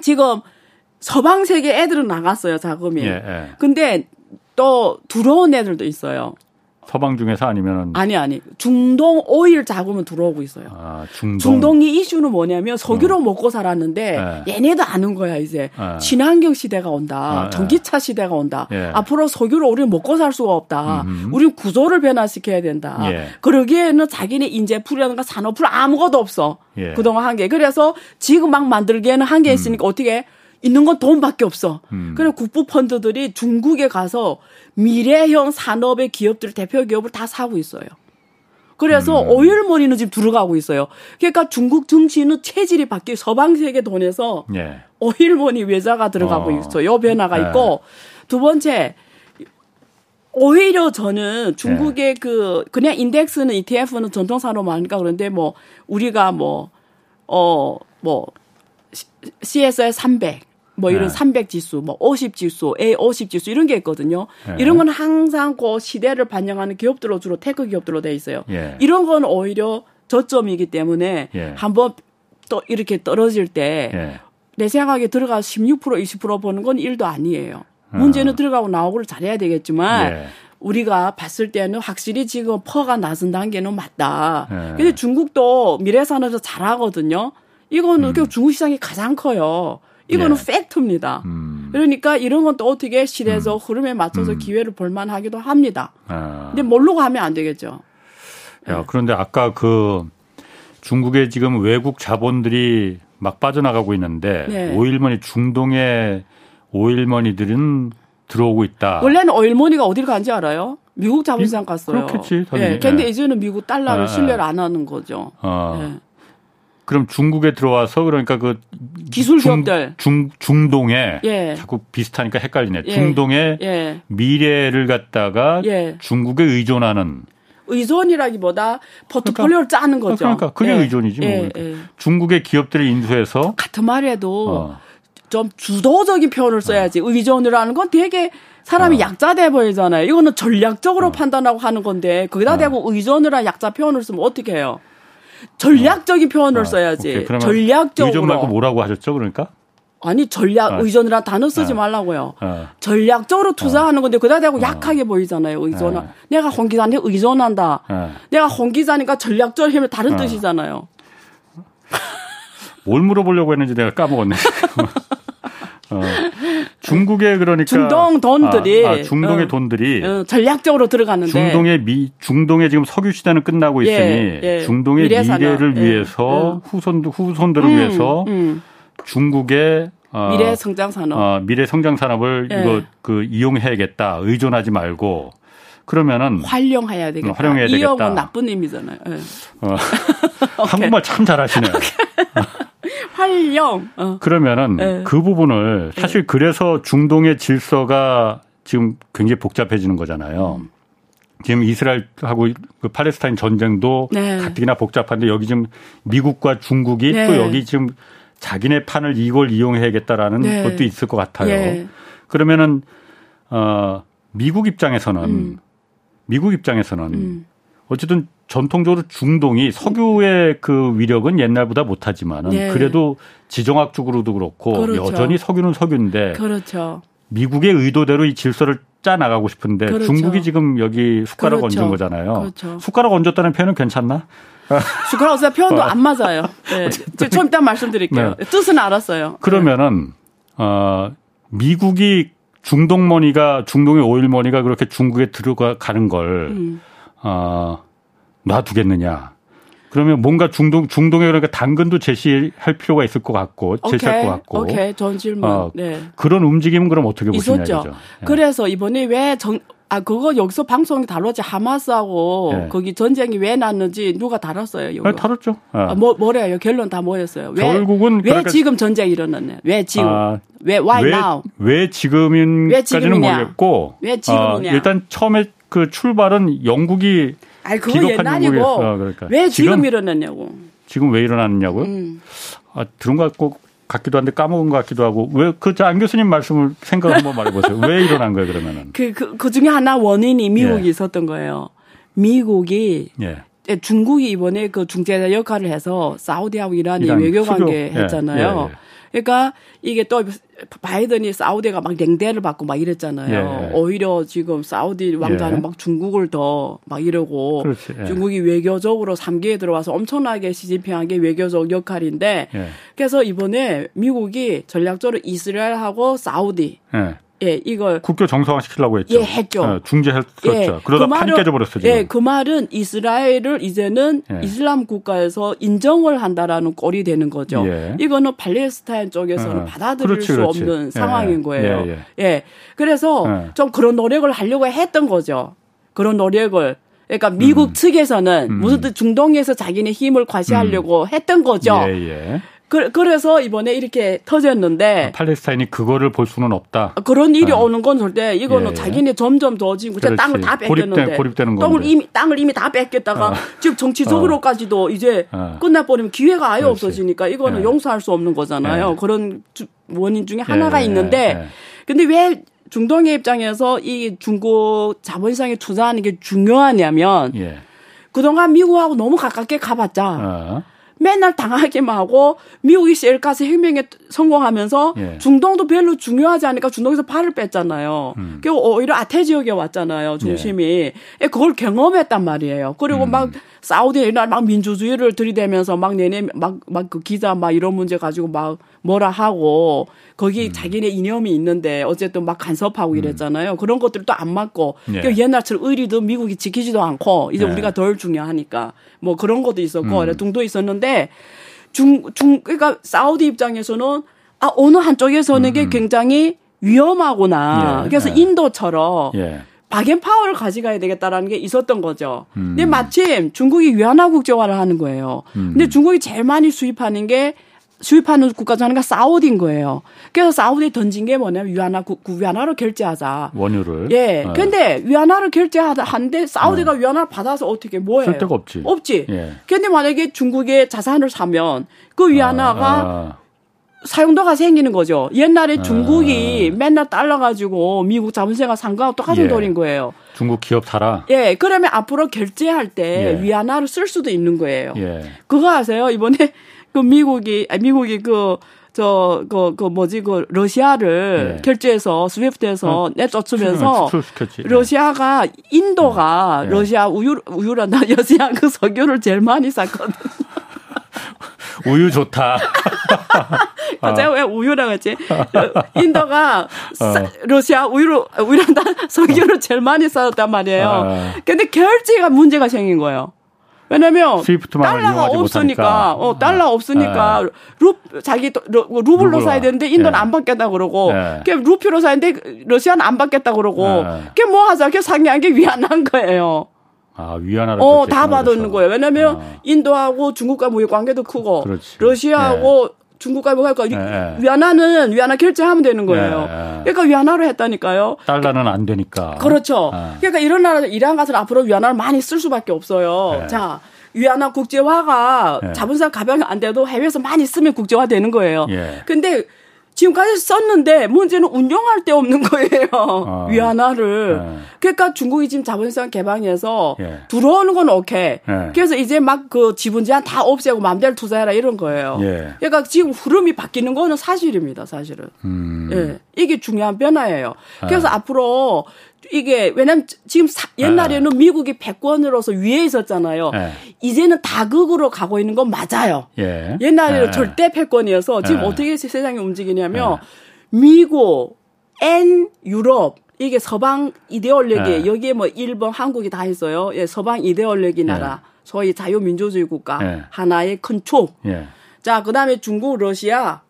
S3: 지금 서방 세계 애들은 나갔어요 자금이. 예, 예. 근데 또 들어온 애들도 있어요.
S1: 서방 중에서 아니면은
S3: 아니 아니 중동 오일 자금은 들어오고 있어요. 아, 중동. 이 이슈는 뭐냐면 석유로 어. 먹고 살았는데 네. 얘네도 아는 거야 이제 네. 친환경 시대가 온다, 네. 전기차 시대가 온다. 예. 앞으로 석유로 우리는 먹고 살 수가 없다. 우리 구조를 변화시켜야 된다. 예. 그러기에는 자기네 인재풀이라든가 산업풀 아무것도 없어. 예. 그동안 한 게. 그래서 지금 막 만들기에는 한게 있으니까 음. 어떻게 있는 건 돈밖에 없어. 음. 그래서 국부 펀드들이 중국에 가서 미래형 산업의 기업들 대표 기업을 다 사고 있어요. 그래서 음. 오일머니는 지금 들어가고 있어요. 그러니까 중국 증시는 체질이 바뀌어 서방 세계 돈에서 예. 오일머니 외자가 들어가고 어. 있어요. 요 변화가 예. 있고 두 번째 오히려 저는 중국의 예. 그 그냥 인덱스는 ETF는 전통 산업 아니까 그런데 뭐 우리가 뭐 어뭐 뭐 CSR 300 뭐 이런 네. 300 지수, 뭐 50 지수, A 50 지수 이런 게 있거든요. 네. 이런 건 항상 그 시대를 반영하는 기업들로 주로 tech 기업들로 돼 있어요. 예. 이런 건 오히려 저점이기 때문에 예. 한번 또 이렇게 떨어질 때 내 예. 생각에 들어가 16% 20% 보는 건 일도 아니에요. 어. 문제는 들어가고 나오고를 잘해야 되겠지만 예. 우리가 봤을 때는 확실히 지금 PER가 낮은 단계는 맞다. 예. 근데 중국도 미래산업에서 잘하거든요. 이거는 음. 중국 시장이 가장 커요. 이거는 예. 팩트입니다. 음. 그러니까 이런 건 또 어떻게 시대에서 음. 흐름에 맞춰서 음. 기회를 볼만하기도 합니다. 아. 근데 모르고 하면 안 되겠죠.
S1: 야, 네. 그런데 아까 그 중국의 지금 외국 자본들이 막 빠져나가고 있는데 네. 오일머니 중동의 오일머니들은 들어오고 있다.
S3: 원래는 오일머니가 어디를 간지 알아요? 미국 자본시장 갔어요.
S1: 그렇겠지.
S3: 당연히. 네. 근데 예. 이제는 미국 달러를 아, 신뢰를 안 하는 거죠. 아.
S1: 네. 그럼 중국에 들어와서 그러니까 그
S3: 기술
S1: 중, 중 중동에 예. 자꾸 비슷하니까 헷갈리네. 예. 중동의 예. 미래를 갖다가 예. 중국에 의존하는
S3: 의존이라기보다 포트폴리오를 그러니까, 짜는 거죠.
S1: 그러니까 그게 예. 의존이지 뭐.
S3: 예,
S1: 그러니까. 중국의 기업들을 인수해서
S3: 같은 말해도 어. 좀 주도적인 표현을 써야지. 어. 의존이라는 건 되게 사람이 어. 약자 돼 보이잖아요. 이거는 전략적으로 어. 판단하고 하는 건데 거기다 어. 대고 의존을 한 약자 표현을 쓰면 어떻게 해요? 전략적인 표현을 아, 써야지. 전략적으로.
S1: 의존 말고 뭐라고 하셨죠? 그러니까?
S3: 아니 전략 아. 의존이란 단어 쓰지 아. 말라고요. 아. 전략적으로 투자하는 건데 그다 대고 약하게 보이잖아요. 의존. 아. 내가 홍 기자한테 의존한다. 내가 홍 기자니까 전략적으로 하면 다른 뜻이잖아요.
S1: 뭘 물어보려고 했는지 내가 까먹었네. 어. 중국의 그러니까
S3: 중동 돈들이 아,
S1: 아, 중동의 어, 돈들이
S3: 어, 전략적으로 들어가는데
S1: 중동의 미 중동의 지금 석유 시대는 끝나고 있으니 예, 예. 중동의 미래를 예. 위해서 후손 후손들을 음, 위해서 음. 중국의
S3: 어, 미래 성장 산업
S1: 어, 미래 성장 산업을 예. 이거 그 이용해야겠다 의존하지 말고 그러면은
S3: 활용해야 되겠다. 활용해야 되겠다. 이용은 나쁜 의미잖아요. 네. 어,
S1: 한국말 참 잘하시네요.
S3: 활용.
S1: 어. 그러면은 네. 그 부분을 네. 사실 그래서 중동의 질서가 지금 굉장히 복잡해지는 거잖아요. 음. 지금 이스라엘하고 그 팔레스타인 전쟁도 네. 가뜩이나 복잡한데 여기 지금 미국과 중국이 네. 또 여기 지금 자기네 판을 이걸 이용해야겠다라는 네. 것도 있을 것 같아요. 네. 그러면은 어 미국 입장에서는 음. 미국 입장에서는 음. 어쨌든 전통적으로 중동이 석유의 그 위력은 옛날보다 못하지만은 네. 그래도 지정학적으로도 그렇고 그렇죠. 여전히 석유는 석유인데
S3: 그렇죠.
S1: 미국의 의도대로 이 질서를 짜 나가고 싶은데 그렇죠. 중국이 지금 여기 숟가락 그렇죠. 얹은 거잖아요. 그렇죠. 숟가락 얹었다는 표현은 괜찮나?
S3: 숟가락 얹었다 표현도 안 맞아요. 네. 좀 이따 말씀드릴게요. 네. 뜻은 알았어요.
S1: 그러면은 어 미국이 중동 머니가 중동의 오일 머니가 그렇게 중국에 들어가는 걸 음. 어, 놔두겠느냐. 그러면 뭔가 중동 중동에 그러니까 당근도 제시할 필요가 있을 것 같고 제시할 것 같고.
S3: 오케이, 전 질문. 어, 네.
S1: 그런 움직임은 그럼 어떻게 보시냐 죠
S3: 예. 그래서 이번에 왜 정, 아 그거 여기서 방송에 다뤘지 하마스하고 네. 거기 전쟁이 왜 났는지 누가 다뤘어요?
S1: 이거. 네, 다뤘죠.
S3: 네. 아, 뭐 뭐래요? 결론 다 뭐였어요?
S1: 왜, 결국은
S3: 왜 그러니까 지금 전쟁이 일어났냐? 왜 지금? 아, 왜 why
S1: 왜,
S3: now?
S1: 왜 지금인까지는 모르겠고
S3: 왜 지금이냐?
S1: 어, 일단 처음에 그 출발은 영국이
S3: 아니 그거 옛날이고 어, 그러니까. 왜 지금, 지금, 일어났냐고.
S1: 지금 왜 일어났냐고요? 음. 아 들은 것 같고 같기도 한데 까먹은 것 같기도 하고 왜그안 교수님 말씀을 생각 한번 말해보세요. 왜 일어난 거예요 그러면은?
S3: 그그 그, 그 중에 하나 원인이 미국이 예. 있었던 거예요. 미국이 예. 예 중국이 이번에 그 중재자 역할을 해서 사우디하고 이란이 이란 외교 관계 예, 했잖아요. 예, 예. 그러니까 이게 또 바이든이 사우디가 막 냉대를 받고 막 이랬잖아요. 예. 오히려 지금 사우디 왕자는 예. 막 중국을 더 막 이러고 그렇지, 예. 중국이 외교적으로 3기에 들어와서 엄청나게 시진핑에게 외교적 역할인데 예. 그래서 이번에 미국이 전략적으로 이스라엘하고 사우디 예. 예, 이걸
S1: 국교 정상화 시키려고 했죠.
S3: 예, 했죠. 예,
S1: 중재했었죠. 예, 그러다 그 판이 깨져버렸어 지금.
S3: 예, 그 말은 이스라엘을 이제는 예. 이슬람 국가에서 인정을 한다라는 꼴이 되는 거죠. 예. 이거는 팔레스타인 쪽에서는 예. 받아들일 그렇지, 수 그렇지. 없는 예. 상황인 거예요. 예, 그래서 좀 그런 노력을 하려고 했던 거죠. 그런 노력을. 그러니까 미국 음. 측에서는 음. 무슨 중동에서 자기네 힘을 과시하려고 음. 했던 거죠. 예, 예. 그, 그래서 이번에 이렇게 터졌는데
S1: 아, 팔레스타인이 그거를 볼 수는 없다.
S3: 그런 일이 아. 오는 건 절대 이거는 예. 자기네 점점 더 지금 그렇지. 땅을 다 뺏겼는데
S1: 고립되, 는
S3: 땅을 이미 땅을 이미 다 뺏겼다가 아. 지금 정치적으로까지도 어. 이제 어. 끝나버리면 기회가 아예 그렇지. 없어지니까 이거는 예. 용서할 수 없는 거잖아요. 예. 그런 주, 원인 중에 하나가 예. 있는데 예. 근데 왜 중동의 입장에서 이 중국 자본시장에 투자하는 게 중요하냐면 예. 그동안 미국하고 너무 가깝게 가봤자 어. 맨날 당하기만 하고 미국이 셀가스 혁명에 성공하면서 예. 중동도 별로 중요하지 않으니까 중동에서 발을 뺐잖아요. 음. 그리고 오히려 아태 지역에 왔잖아요. 중심이. 예. 예 그걸 경험했단 말이에요. 그리고 음. 막 사우디 이날 막 민주주의를 들이대면서 막 내내 막 막 그 기자 막 이런 문제 가지고 막 뭐라 하고 거기 음. 자기네 이념이 있는데 어쨌든 막 간섭하고 음. 이랬잖아요. 그런 것들도 안 맞고 예. 그 옛날처럼 의리도 미국이 지키지도 않고 이제 예. 우리가 덜 중요하니까 뭐 그런 것도 있었고 음. 동도 있었는데 중, 중, 그러니까 사우디 입장에서는 아, 어느 한쪽에서는 음. 게 굉장히 위험하구나. 예. 그래서 예. 인도처럼 예. 박앤 파워를 가져가야 되겠다라는 게 있었던 거죠. 음. 근데 마침 중국이 위안화 국제화를 하는 거예요. 음. 근데 중국이 제일 많이 수입하는 게 수입하는 국가 중 하나가 사우디인 거예요. 그래서 사우디 던진 게 뭐냐면 위안화 구, 위안화로 결제하자.
S1: 원유를.
S3: 예. 네. 근데 위안화를 결제하는데 사우디가 네. 위안화를 받아서 어떻게 뭐예요?
S1: 쓸 데가 없지.
S3: 없지. 예. 근데 만약에 중국의 자산을 사면 그 위안화가 아, 아. 사용도가 생기는 거죠. 옛날에 아. 중국이 맨날 달러 가지고 미국 자본세가 상가하고 똑같은 예. 돈인 거예요.
S1: 중국 기업 사라.
S3: 예, 그러면 앞으로 결제할 때 예. 위안화를 쓸 수도 있는 거예요. 예. 그거 아세요? 이번에 그 미국이 아 미국이 그 저, 그, 그 뭐지, 그, 러시아를 네. 결제해서 스위프트에서 어, 내쫓으면서 러시아가, 인도가 네. 러시아 우유, 우유란다. 러시아 그 석유를 제일 많이 샀거든.
S1: 우유 좋다.
S3: 갑자기 왜 우유라고 했지? 인도가 어. 러시아 우유로, 우유란다 석유를 제일 많이 샀단 말이에요. 아. 근데 결제가 문제가 생긴 거예요. 왜냐면 달러가 없으니까 어 달러 없으니까 네. 루 자기 루, 루블로 사야 되는데 인도는 네. 안 받겠다 그러고 네. 그 루피로 사는데 러시아는 안 받겠다 그러고 네. 그게 뭐 하자 그 상의한 게 위안한 거예요.
S1: 아, 위안화를
S3: 어, 다 받는 거예요. 왜냐면 아. 인도하고 중국과 무역 관계도 크고 그렇지. 러시아하고 네. 중국과 뭐할까 네. 위안화는 위안화 결제하면 되는 거예요. 네. 그러니까 위안화로 했다니까요.
S1: 달러는 안 되니까.
S3: 그렇죠. 네. 그러니까 이런 나라 이란 같은 앞으로 위안화를 많이 쓸 수밖에 없어요. 네. 자. 위안화 국제화가 네. 자본상 가병이 안 돼도 해외에서 많이 쓰면 국제화 되는 거예요. 예. 근데 지금까지 썼는데 문제는 운영할 데 없는 거예요. 어. 위안화를. 네. 그러니까 중국이 지금 자본시장 개방해서 예. 들어오는 건 오케이. 예. 그래서 이제 막 그 지분 제한 다 없애고 마음대로 투자해라 이런 거예요. 예. 그러니까 지금 흐름이 바뀌는 거는 사실입니다, 사실은. 음. 예. 이게 중요한 변화예요. 그래서 아. 앞으로 이게 왜냐면 지금 사, 옛날에는 네. 미국이 패권으로서 위에 있었잖아요. 네. 이제는 다극으로 가고 있는 건 맞아요. 예. 옛날에는 네. 절대 패권이어서 지금 네. 어떻게 세상이 움직이냐면 네. 미국, N, 유럽 이게 서방 이데올로기 네. 여기에 뭐 일본, 한국이 다 있어요. 예, 서방 이데올로기 나라, 소위 자유민주주의 국가 하나의 큰 촉. 자, 그 다음에 중국, 러시아,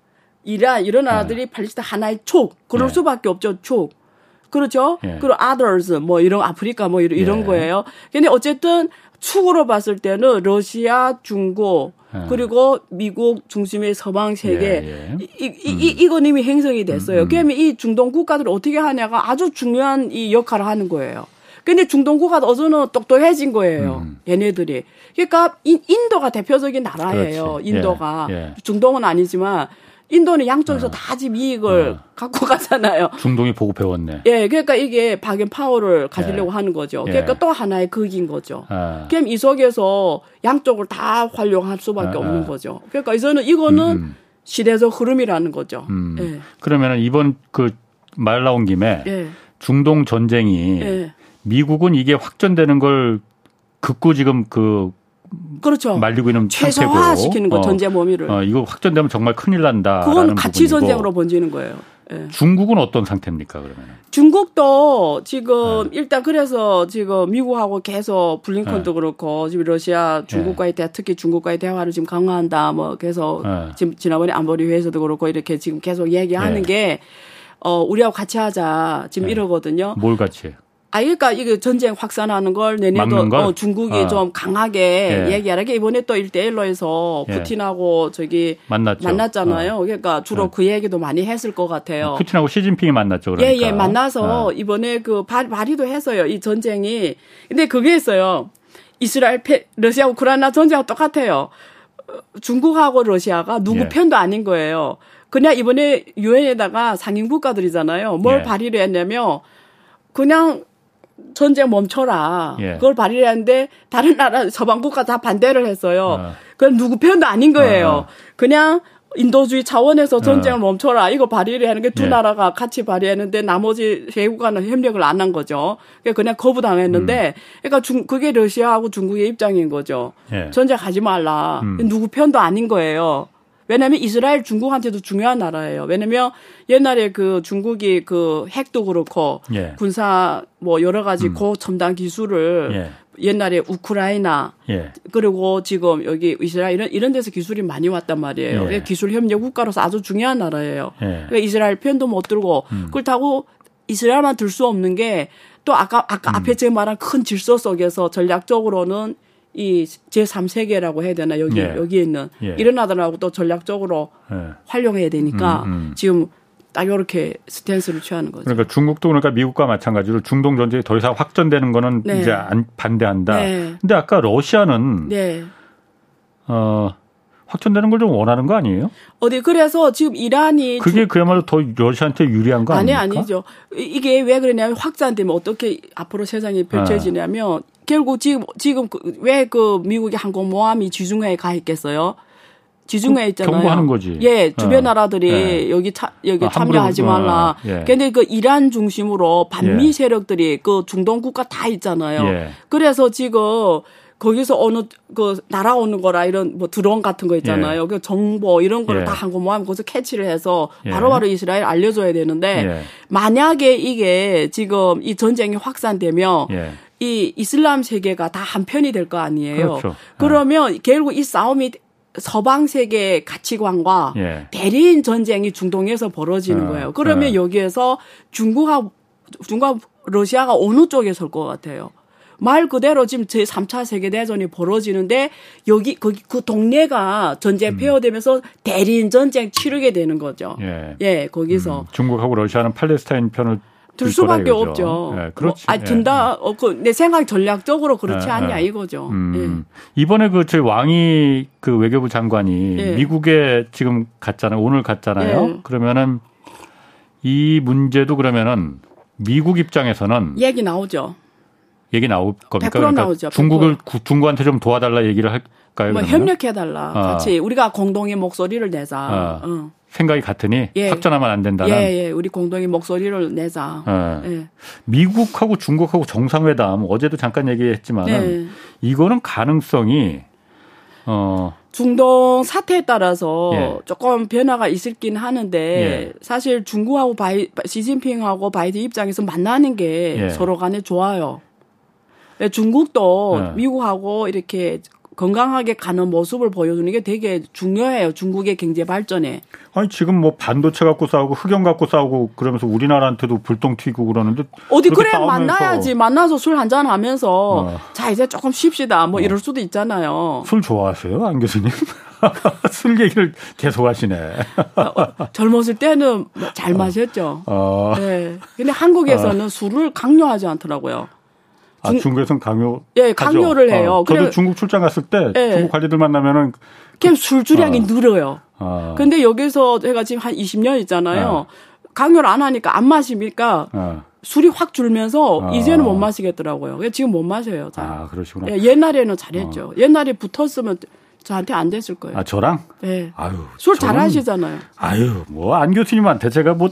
S3: 이란 이런 나라들이 팔리스타 하나의 촉. 그럴 수밖에 없죠, 촉. 그렇죠? 예. 그리고 others 뭐 이런 아프리카 뭐 이런, 이런 예. 거예요. 근데 어쨌든 축으로 봤을 때는 러시아, 중국 예. 그리고 미국 중심의 서방 세계 예, 예. 이, 이, 이, 음. 이건 이미 행성이 됐어요. 음, 음. 그러면 이 중동 국가들 어떻게 하냐가 아주 중요한 이 역할을 하는 거예요. 근데 중동 국가도 어서는 똑똑해진 거예요. 음. 얘네들이. 그러니까 인도가 대표적인 나라예요. 그렇지. 인도가 예, 중동은 아니지만 인도는 양쪽에서 어. 다 지금 이익을 어. 갖고 가잖아요.
S1: 중동이 보고 배웠네.
S3: 예, 그러니까 이게 박앤 파워를 가지려고 예. 하는 거죠. 그러니까 예. 또 하나의 극인 거죠. 예. 그럼 이 속에서 양쪽을 다 활용할 수밖에 예. 없는 거죠. 그러니까 이제는 이거는 음. 음. 시대적 흐름이라는 거죠. 음. 예.
S1: 그러면 이번 그 말 나온 김에 예. 중동 전쟁이 예. 미국은 이게 확전되는 걸 극구 지금 그
S3: 그렇죠.
S1: 말리고 있는
S3: 최소화 시키는 거 어, 전쟁 범위를.
S1: 어, 이거 확전되면 정말 큰일 난다.
S3: 그건 가치 전쟁으로 번지는 거예요.
S1: 예. 중국은 어떤 상태입니까 그러면?
S3: 중국도 지금 네. 일단 그래서 지금 미국하고 계속 블링컨도 네. 그렇고 지금 러시아 중국과의 대 특히 중국과의 대화를 지금 강화한다 뭐 계속 네. 지금 지난번에 안보리 회에서도 그렇고 이렇게 지금 계속 얘기하는 게 어, 우리하고 같이 하자. 지금 이러거든요.
S1: 뭘 같이?
S3: 아, 그러니까 이게 전쟁 확산하는 걸 내년도 어, 중국이 어. 좀 강하게 예. 얘기하게 이번에 또 1대1로에서 예. 푸틴하고 저기 만났죠. 만났잖아요. 어. 그러니까 주로 어. 그 얘기도 많이 했을 것 같아요.
S1: 푸틴하고 시진핑이 만났죠. 그러니까.
S3: 예, 예, 만나서 어. 이번에 그 발, 발의도 했어요. 이 전쟁이. 근데 그게 있어요. 이스라엘, 페, 러시아, 우크라이나 전쟁하고 똑같아요. 중국하고 러시아가 누구 예. 편도 아닌 거예요. 그냥 이번에 유엔에다가 상임 국가들이잖아요. 뭘 예. 발의를 했냐면 그냥 전쟁 멈춰라. 예. 그걸 발의를 했는데 다른 나라 서방 국가 다 반대를 했어요. 어. 그건 누구 편도 아닌 거예요. 어. 그냥 인도주의 차원에서 전쟁을 어. 멈춰라. 이거 발의를 하는 게두 예. 나라가 같이 발의했는데 나머지 세 국가는 협력을 안 한 거죠. 그러니까 그냥 거부당했는데, 음. 그러니까 중, 그게 러시아하고 중국의 입장인 거죠. 예. 전쟁 하지 말라. 음. 누구 편도 아닌 거예요. 왜냐하면 이스라엘 중국한테도 중요한 나라예요. 왜냐면 옛날에 그 중국이 그 핵도 그렇고 예. 군사 뭐 여러 가지 음. 고첨단 기술을 예. 옛날에 우크라이나 예. 그리고 지금 여기 이스라엘 이런 이런 데서 기술이 많이 왔단 말이에요. 예. 기술 협력 국가로서 아주 중요한 나라예요. 예. 그러니까 이스라엘 편도 못 들고 음. 그렇다고 이스라엘만 들 수 없는 게 또 아까 아까 음. 앞에 제가 말한 큰 질서 속에서 전략적으로는 이 제3세계라고 해야 되나 여기 예. 여기에 있는 예. 이런 나라하고 또 전략적으로 예. 활용해야 되니까 음, 음. 지금 딱 이렇게 스탠스를 취하는 거죠.
S1: 그러니까 중국도 그러니까 미국과 마찬가지로 중동 전쟁이 더 이상 확전되는 거는 네. 이제 안 반대한다. 네. 근데 아까 러시아는 네. 어 확전되는 걸 좀 원하는 거 아니에요?
S3: 어디 그래서 지금 이란이
S1: 그게 그야말로 더 러시아한테 유리한 거 아니,
S3: 아닙니까? 아니 아니죠. 이게 왜 그러냐면 확산되면 어떻게 앞으로 세상이 펼쳐지냐면 아. 결국 지금 지금 그 왜그 그 미국의 항공모함이 지중해에 가 있겠어요? 지중해에 그 있잖아요.
S1: 경고하는 거지.
S3: 예, 주변 어. 나라들이 예. 여기 차, 여기 아, 참여하지 말라. 어. 예. 근데 그 이란 중심으로 반미 예. 세력들이 그 중동 국가 다 있잖아요. 예. 그래서 지금 거기서 어느 그 날아오는 거라 이런 뭐 드론 같은 거 있잖아요. 예. 그 정보 이런 거를 예. 다 항공모함 거기서 캐치를 해서 바로바로 예. 이스라엘 알려줘야 되는데 만약에 이게 지금 이 전쟁이 확산되면 이 이슬람 세계가 다 한편이 될 거 아니에요. 그렇죠. 그러면 결국 이 싸움이 서방 세계 가치관과 예. 대리인 전쟁이 중동에서 벌어지는 어, 거예요. 그러면 어. 여기에서 중국하고 중국 러시아가 어느 쪽에 설 것 같아요. 말 그대로 지금 제 3차 세계 대전이 벌어지는데 여기 거기 그 동네가 전쟁 음. 폐허되면서 대리인 전쟁 치르게 되는 거죠. 예, 예 거기서 음.
S1: 중국하고 러시아는 팔레스타인 편을
S3: 들 수밖에 없죠. 네, 그렇지. 뭐, 아, 든다. 예. 어, 그, 내 생각 전략적으로 그렇지 예, 않냐 이거죠. 음.
S1: 예. 이번에 그 저희 왕이 그 외교부 장관이 예. 미국에 지금 갔잖아요. 오늘 갔잖아요. 예. 그러면은 이 문제도 그러면은 미국 입장에서는
S3: 얘기 나오죠.
S1: 얘기 나올 겁니까?
S3: 그러니까 나오죠.
S1: 중국을 중국한테 좀 도와달라 얘기를 할까요? 뭐
S3: 협력해 달라. 어. 같이 우리가 공동의 목소리를 내자.
S1: 어. 어. 생각이 같으니 예. 확전하면 안 된다는.
S3: 예, 예. 우리 공동의 목소리를 내자. 예. 예.
S1: 미국하고 중국하고 정상회담 어제도 잠깐 얘기했지만 예. 이거는 가능성이 어
S3: 중동 사태에 따라서 예. 조금 변화가 있을긴 하는데 예. 사실 중국하고 바이, 시진핑하고 바이든 입장에서 만나는 게 예. 서로 간에 좋아요. 예, 중국도 미국하고 이렇게 건강하게 가는 모습을 보여주는 게 되게 중요해요. 중국의 경제 발전에.
S1: 아니 지금 뭐 반도체 갖고 싸우고 흑연 갖고 싸우고 그러면서 우리나라한테도 불똥 튀고 그러는데
S3: 어디 그래. 만나야지 만나서 술 한잔 하면서 어. 자 이제 조금 쉽시다 뭐 어. 이럴 수도 있잖아요.
S1: 술 좋아하세요 안 교수님? 술 얘기를 계속 하시네.
S3: 어, 젊었을 때는 잘 마셨죠. 어. 네. 근데 한국에서는 어. 술을 강요하지 않더라고요.
S1: 아, 중국에서는 강요.
S3: 예, 강요를 어. 해요.
S1: 어, 저도 중국 출장 갔을 때 예. 중국 관리들 만나면은
S3: 그냥 술주량이 어. 늘어요. 어. 근데 여기서 제가 지금 한 20년 있잖아요. 어. 강요를 안 하니까 안 마시니까 어. 술이 확 줄면서 어. 이제는 못 마시겠더라고요. 지금 못 마셔요. 잘.
S1: 아, 그러시구나.
S3: 예, 옛날에는 잘했죠. 옛날에 붙었으면 저한테 안 됐을 거예요.
S1: 아 저랑?
S3: 네. 아유 술 잘하시잖아요.
S1: 아유 뭐 안 교수님한테 제가 뭐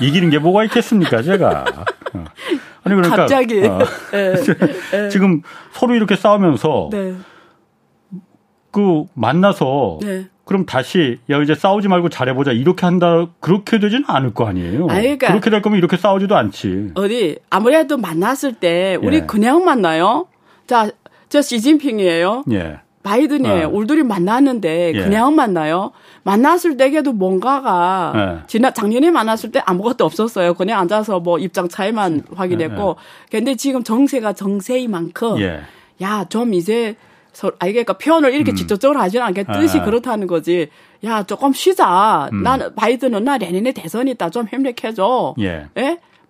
S1: 이기는 게 뭐가 있겠습니까 제가. 어.
S3: 아니 그러니까 갑자기 어.
S1: 네. 지금 서로 이렇게 싸우면서 네. 그 만나서 네. 그럼 다시 야 이제 싸우지 말고 잘해보자 이렇게 한다 그렇게 되지는 않을 거 아니에요. 아니, 그러니까 그렇게 될 거면 이렇게 싸우지도 않지.
S3: 어디 아무래도 만났을 때 우리 예. 그냥 만나요. 자, 저 시진핑이에요. 예. 바이든이에요. 어. 울둘이 만났는데 예. 그냥 만나요. 만났을 때에도 뭔가가 예. 지난 작년에 만났을 때 아무것도 없었어요. 그냥 앉아서 뭐 입장 차이만 확인했고. 예. 근데 지금 정세가 정세인 만큼 예. 야좀 이제 아, 그러니까 표현을 이렇게 음. 직접적으로 하지는 않게 뜻이 아. 그렇다는 거지. 야, 조금 쉬자. 음. 난 바이든은 나 내년에 대선 있다. 좀 협력해줘. 예.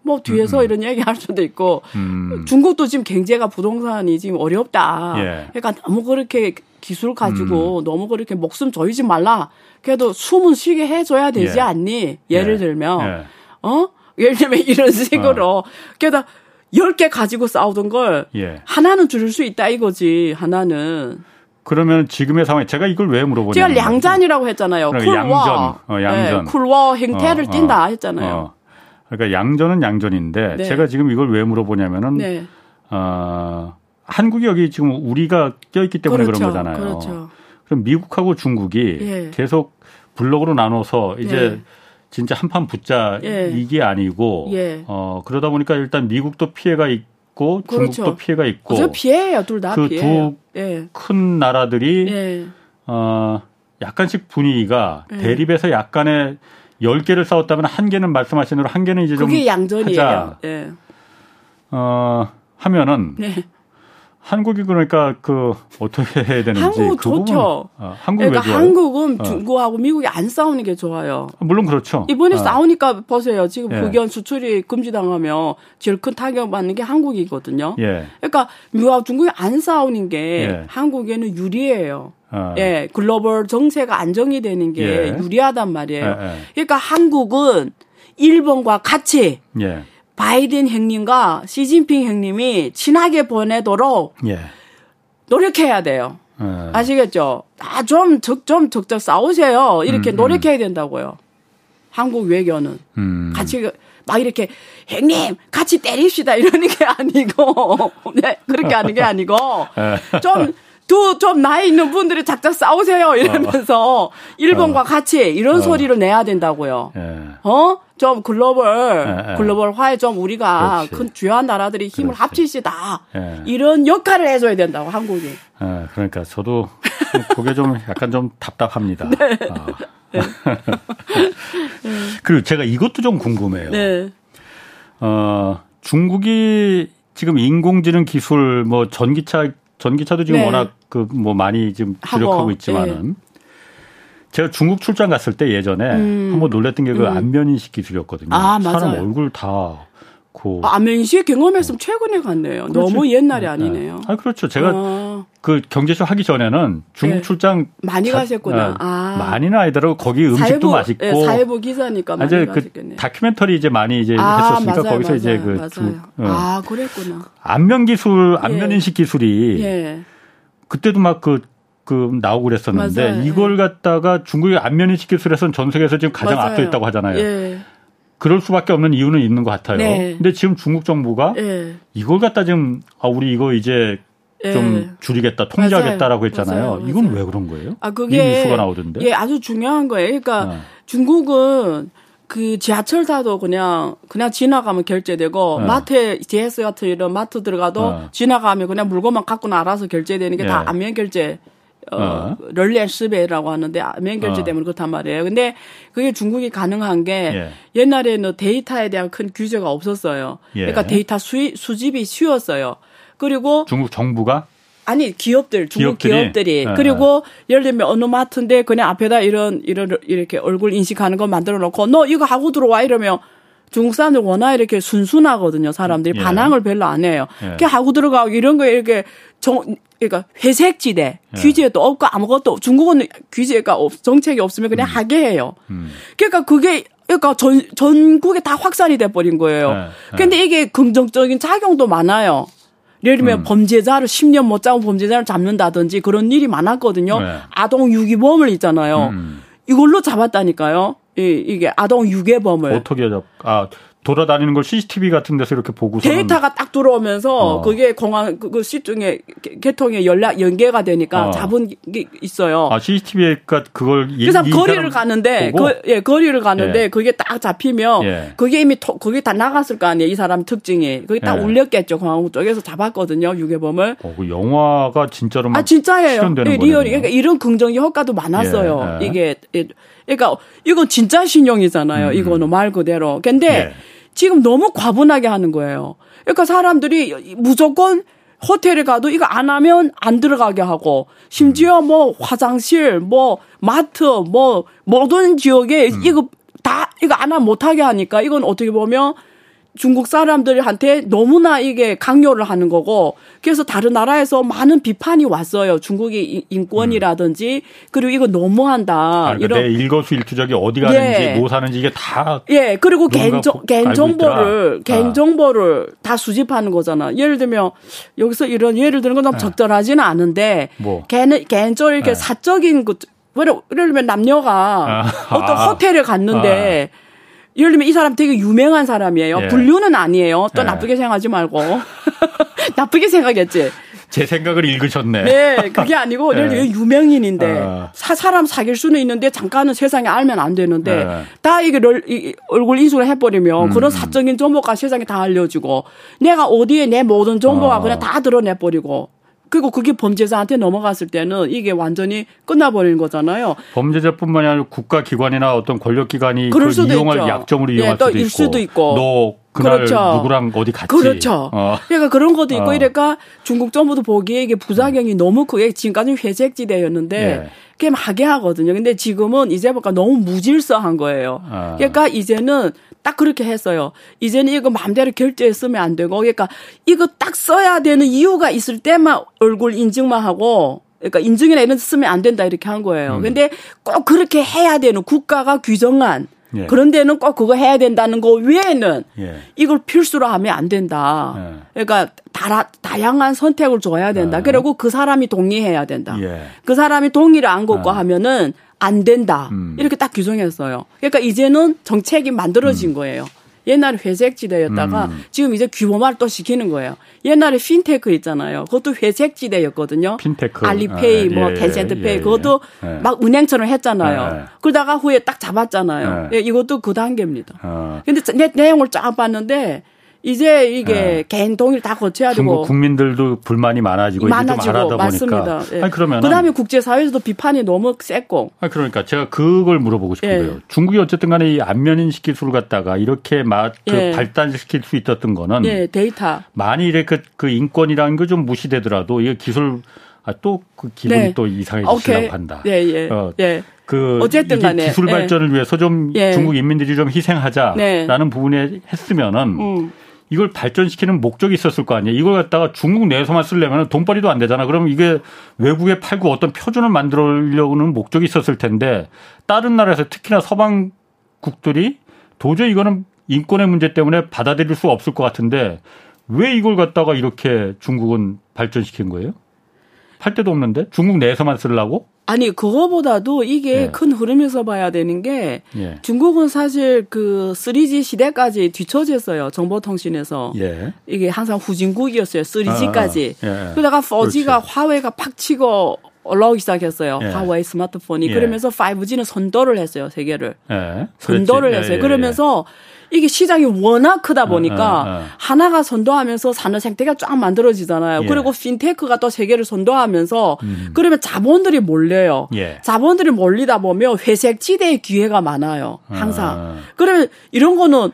S3: 예? 뭐 뒤에서 음. 음. 이런 얘기 할 수도 있고 음. 중국도 지금 경제가 부동산이 지금 어렵다. 예. 그러니까 너무 그렇게 기술 가지고 음. 너무 그렇게 목숨 조이지 말라. 그래도 숨은 쉬게 해줘야 되지 예. 않니? 예를 예. 들면 예. 어 예를 들면 이런 식으로 어. 게다가 10개 가지고 싸우던 걸 예. 하나는 줄일 수 있다 이거지. 하나는.
S1: 그러면 지금의 상황 제가 이걸 왜 물어보냐
S3: 제가 량잔이라고 했잖아요. 쿨와 양전, 어, 양전. 네, 쿨와 행태를 어, 띈다 했잖아요. 어.
S1: 그러니까 양전은 양전인데 네. 제가 지금 이걸 왜 물어보냐면은 네. 어, 한국이 여기 지금 우리가 껴있기 때문에 그렇죠, 그런 거잖아요. 그렇죠. 그럼 미국하고 중국이 예. 계속 블록으로 나눠서 이제 예. 진짜 한판 붙자 예. 이게 아니고 예. 어 그러다 보니까 일단 미국도 피해가 있고 그렇죠. 중국도 피해가 있고
S3: 그 피해예요 둘 다
S1: 그 두큰 예. 나라들이 예. 어 약간씩 분위기가 예. 대립해서 약간의 10개를 싸웠다면 한 개는 말씀하신 대로 한 개는 이제 좀
S3: 그게 양전이에요. 하자.
S1: 예. 어 하면은 네. 한국이 그러니까 그 어떻게 해야 되는지
S3: 한국 그 좋죠. 어, 한국 그러니까 한국은 어. 중국하고 미국이 안 싸우는 게 좋아요.
S1: 물론 그렇죠.
S3: 이번에 어. 싸우니까 보세요. 지금 예. 북연 수출이 금지당하면 제일 큰 타격 받는 게 한국이거든요. 예. 그러니까 미국하고 중국이 안 싸우는 게 예. 한국에는 유리해요. 어. 예, 글로벌 정세가 안정이 되는 게 예. 유리하단 말이에요. 예, 예. 그러니까 한국은 일본과 같이 바이든 형님과 시진핑 형님이 친하게 보내도록 예. 노력해야 돼요. 예. 아시겠죠? 아, 좀, 적, 좀 적적 싸우세요. 이렇게 음, 음. 노력해야 된다고요. 한국 외교는. 음. 같이, 막 이렇게, 형님, 같이 때립시다. 이러는 게 아니고, 네, 그렇게 하는 게 아니고, 예. 좀, 두, 좀 나이 있는 분들이 작작 싸우세요. 이러면서, 어. 일본과 어. 같이 이런 어. 소리를 내야 된다고요. 예. 어? 좀 글로벌 예, 예. 글로벌화에 좀 우리가 그렇지. 큰 주요한 나라들이 힘을 그렇지. 합치시다 예. 이런 역할을 해줘야 된다고 한국이.
S1: 예, 그러니까 저도 그게 좀 약간 좀 답답합니다. 네. 아. 네. 그리고 제가 이것도 좀 궁금해요. 네. 어, 중국이 지금 인공지능 기술 뭐 전기차 전기차도 지금 네. 워낙 그 뭐 많이 지금 주력하고 있지만은 네. 제가 중국 출장 갔을 때 예전에 음. 한번 놀랬던 게그 음. 안면 인식 기술이었거든요. 아. 사람 얼굴 다 고.
S3: 아, 안면인식 경험했으면 어. 최근에 갔네요. 그렇지. 너무 옛날이 네. 아니네요. 네.
S1: 아, 그렇죠. 제가 아. 그 경제쇼 하기 전에는 중국 네. 출장
S3: 많이 자, 가셨구나. 네.
S1: 아. 많이는 아니더라고. 거기 음식도 사회부, 맛있고. 네,
S3: 사회부 기사니까 많이 이제 그
S1: 다큐멘터리 이제 많이 이제 아, 했었으니까 맞아요, 거기서 맞아요, 이제 그 맞아요.
S3: 중국, 어. 아, 그랬구나.
S1: 안면 기술, 안면 인식 기술이 예. 그때도 막그 그 나오고 그랬었는데 맞아요. 이걸 갖다가 중국이 안면인식 기술에서는 전 세계에서 지금 가장 맞아요. 앞서 있다고 하잖아요. 예. 그럴 수밖에 없는 이유는 있는 것 같아요. 네. 근데 지금 중국 정부가 예. 이걸 갖다 지금 아 우리 이거 이제 예. 좀 줄이겠다, 통제하겠다라고 했잖아요. 맞아요. 이건 왜 그런 거예요? 아 그게 뉴스가 나오던데.
S3: 예, 아주 중요한 거예요. 그러니까 어. 중국은 그 지하철 타도 그냥 그냥 지나가면 결제되고 어. 마트에 DS 같은 이런 마트 들어가도 어. 지나가면 그냥 물건만 갖고 알아서 결제되는 게다 예. 안면 결제 어, 어. 럴리스베라고 하는데 면결제 어. 때문에 그렇단 말이에요. 근데 그게 중국이 가능한 게 예. 옛날에는 데이터에 대한 큰 규제가 없었어요. 예. 그러니까 데이터 수, 수집이 쉬웠어요. 그리고
S1: 중국 정부가
S3: 아니 기업들 중국 기업들이, 기업들이. 네. 그리고 예를 들면 어느 마트인데 그냥 앞에다 이런 이런 이렇게 얼굴 인식하는 거 만들어 놓고 너 이거 하고 들어와 이러면 중국 사람들 워낙 이렇게 순순하거든요. 사람들이 예. 반항을 별로 안 해요. 예. 이렇게 하고 들어가고 이런 거 이렇게 정 그러니까 회색지대 예. 규제도 없고 아무것도 중국은 규제가 없, 정책이 없으면 그냥 음. 하게 해요. 음. 그러니까 그게 그러니까 전 전국에 다 확산이 돼 버린 거예요. 예. 예. 근데 이게 긍정적인 작용도 많아요. 예를 들면 음. 범죄자를 10년 못 잡은 범죄자를 잡는다든지 그런 일이 많았거든요. 네. 아동 유기범을 있잖아요. 음. 이걸로 잡았다니까요. 이, 이게 아동 유괴범을.
S1: 어떻게 잡, 아, 돌아다니는 걸 CCTV 같은 데서 이렇게 보고
S3: 데이터가 딱 들어오면서 어. 그게 공항 그, 그 시중에 개통에 연락 연계가 되니까 어. 잡은 게 있어요.
S1: 아 CCTV가 그걸
S3: 그래서 이, 거리를 가는데 그, 예 거리를 가는데 예. 그게 딱 잡히면 예. 그게 이미 토, 그게 다 나갔을 거 아니에요 이 사람 특징이 그게 딱 예. 울렸겠죠 공항 쪽에서 잡았거든요 유괴범을.
S1: 어, 그 영화가 진짜로
S3: 아 진짜예요. 예, 리얼이 그러니까 이런 긍정 효과도 많았어요. 예. 이게 예. 그러니까 이건 진짜 신용이잖아요. 음. 이거는 말 그대로. 근데 예. 지금 너무 과분하게 하는 거예요. 그러니까 사람들이 무조건 호텔에 가도 이거 안 하면 안 들어가게 하고 심지어 뭐 화장실 뭐 마트 뭐 모든 지역에 음. 이거 다 이거 안 하면 못하게 하니까 이건 어떻게 보면 중국 사람들한테 너무나 이게 강요를 하는 거고 그래서 다른 나라에서 많은 비판이 왔어요. 중국의 인권이라든지 그리고 이거 너무한다.
S1: 아, 그러니까 이런 내 일거수일투족이 어디 가는지 예. 뭐 사는지 이게 다
S3: 예. 그리고 개인 개인 정보를 아. 개인 정보를 다 수집하는 거잖아. 예를 들면 여기서 이런 예를 드는 건 너무 네. 적절하지는 않은데 뭐. 개인 개인적으로 이렇게 네. 사적인 그 예를 들면 남녀가 아. 어떤 호텔을 갔는데 아. 예를 들면 이 사람 되게 유명한 사람이에요. 예. 분류는 아니에요. 또 예. 나쁘게 생각하지 말고. 나쁘게 생각했지.
S1: 제 생각을 읽으셨네.
S3: 네, 그게 아니고 예를 들면 예. 유명인인데 어. 사, 사람 사귈 수는 있는데 잠깐은 세상에 알면 안 되는데 예. 다 이게 이, 얼굴 인수를 해버리면 음. 그런 사적인 정보가 세상에 다 알려지고 내가 어디에 내 모든 정보가 어. 그냥 다 드러내버리고 그리고 그게 범죄자한테 넘어갔을 때는 이게 완전히 끝나버리는 거잖아요.
S1: 범죄자뿐만이 아니라 국가기관이나 어떤 권력기관이 그걸 그 이용할 있죠. 약점으로 이용할 예, 수도, 있고.
S3: 수도 있고.
S1: 너 그날 그렇죠. 누구랑 어디 같이.
S3: 그렇죠. 어. 그러니까 그런 것도 있고 어. 이러니까 중국 정부도 보기에 이게 부작용이 음. 너무 크게 지금까지 회색지대였는데 예. 그게 하게 하거든요. 근데 지금은 이제 보니까 너무 무질서한 거예요. 어. 그러니까 이제는 딱 그렇게 했어요. 이제는 이거 마음대로 결제에 쓰면 안 되고, 그러니까 이거 딱 써야 되는 이유가 있을 때만 얼굴 인증만 하고, 그러니까 인증이나 이런 데 쓰면 안 된다 이렇게 한 거예요. 음. 근데 꼭 그렇게 해야 되는 국가가 규정한 예. 그런 데는 꼭 그거 해야 된다는 거 외에는 예. 이걸 필수로 하면 안 된다. 예. 그러니까 다, 다양한 선택을 줘야 된다. 예. 그리고 그 사람이 동의해야 된다. 예. 그 사람이 동의를 안 걷고 예. 하면은 안 된다. 음. 이렇게 딱 규정했어요. 그러니까 이제는 정책이 만들어진 음. 거예요. 옛날에 회색지대였다가 음. 지금 이제 규모화를 또 시키는 거예요. 옛날에 핀테크 있잖아요. 그것도 회색지대였거든요.
S1: 핀테크.
S3: 알리페이, 아, 뭐 예, 텐센트페이 예, 예, 그것도 예. 막 은행처럼 했잖아요. 예. 그러다가 후에 딱 잡았잖아요. 예. 이것도 그 단계입니다. 어. 근데 내, 내용을 쫙 봤는데 이제 이게 네. 개인 동의를 다 거쳐야
S1: 되고 중국 국민들도 불만이 많아지고 많아지고
S3: 맞습니다.
S1: 보니까
S3: 예. 아니 그러면 그다음에 국제 사회에서도 비판이 너무 셌고
S1: 아니 그러니까 제가 그걸 물어보고 싶은 예. 거예요. 중국이 어쨌든 간에 이 안면 인식 기술을 갖다가 이렇게 막그 예. 발달시킬 수 있었던 거는
S3: 예, 데이터
S1: 만일에 그, 그 인권이라는 게좀 무시되더라도 이게 기술 아, 또그 기분이 네. 또 이상해지려고 한다.
S3: 예, 예. 어, 예.
S1: 그 어쨌든 간에 기술 예. 발전을 위해서 좀 예. 중국 인민들이 좀 희생하자라는 네. 부분에 했으면은 음. 이걸 발전시키는 목적이 있었을 거 아니에요. 이걸 갖다가 중국 내에서만 쓰려면 돈벌이도 안 되잖아. 그러면 이게 외국에 팔고 어떤 표준을 만들려고는 목적이 있었을 텐데 다른 나라에서 특히나 서방국들이 도저히 이거는 인권의 문제 때문에 받아들일 수 없을 것 같은데 왜 이걸 갖다가 이렇게 중국은 발전시킨 거예요? 팔 데도 없는데 중국 내에서만 쓰려고?
S3: 아니 그거보다도 이게 예. 큰 흐름에서 봐야 되는 게 예. 중국은 사실 그 3G 시대까지 뒤처졌어요 정보통신에서 예. 이게 항상 후진국이었어요 3G까지 아, 아. 예. 그러다가 4G가 그렇지. 화웨이가 팍 치고 올라오기 시작했어요. 예. 화웨이 스마트폰이 예. 그러면서 5G는 선도를 했어요 세계를 선도를 했어요. 그러면서 이게 시장이 워낙 크다 보니까 어, 어, 어. 하나가 선도하면서 산업 생태계가 쫙 만들어지잖아요. 예. 그리고 핀테크가 또 세계를 선도하면서 음. 그러면 자본들이 몰려요. 예. 자본들이 몰리다 보면 회색 지대의 기회가 많아요. 항상. 어. 그러면 이런 거는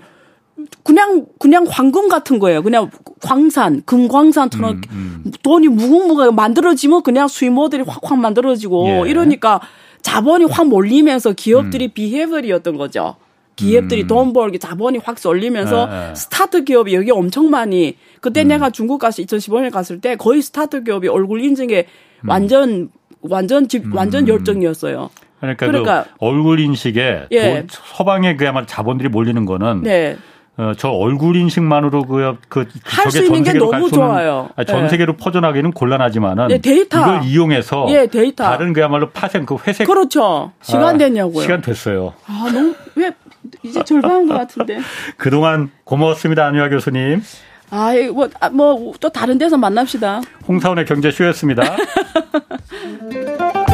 S3: 그냥 그냥 황금 같은 거예요. 그냥 광산, 금광산처럼 음, 음. 돈이 무궁무가 만들어지면 그냥 수입 모델이 확확 만들어지고 예. 이러니까 자본이 확 몰리면서 기업들이 음. 비해버리였던 거죠. 기업들이 음. 돈 벌기 자본이 확 쏠리면서 네, 네. 스타트 기업이 여기 엄청 많이 그때 음. 내가 중국 가서 2015년에 갔을 때 거의 스타트 기업이 얼굴 인증에 음. 완전 완전 집 완전 음. 열정이었어요.
S1: 그러니까, 그러니까 그 얼굴 인식에 예. 서방에 그야말로 자본들이 몰리는 거는 네. 어, 저 얼굴 인식만으로 그, 그,
S3: 할수 있는 게 너무 좋아요.
S1: 아니, 전 네. 세계로 퍼져나기는 곤란하지만은.
S3: 네, 데이터.
S1: 이걸 이용해서.
S3: 예, 데이터.
S1: 다른 그야말로 파생, 그 회색.
S3: 그렇죠. 시간 아, 됐냐고요.
S1: 시간 됐어요.
S3: 아, 너무, 왜, 이제 절반한 것 같은데.
S1: 그동안 고마웠습니다, 안유아 교수님.
S3: 아, 뭐, 아, 뭐, 또 다른 데서 만납시다.
S1: 홍사원의 경제쇼였습니다.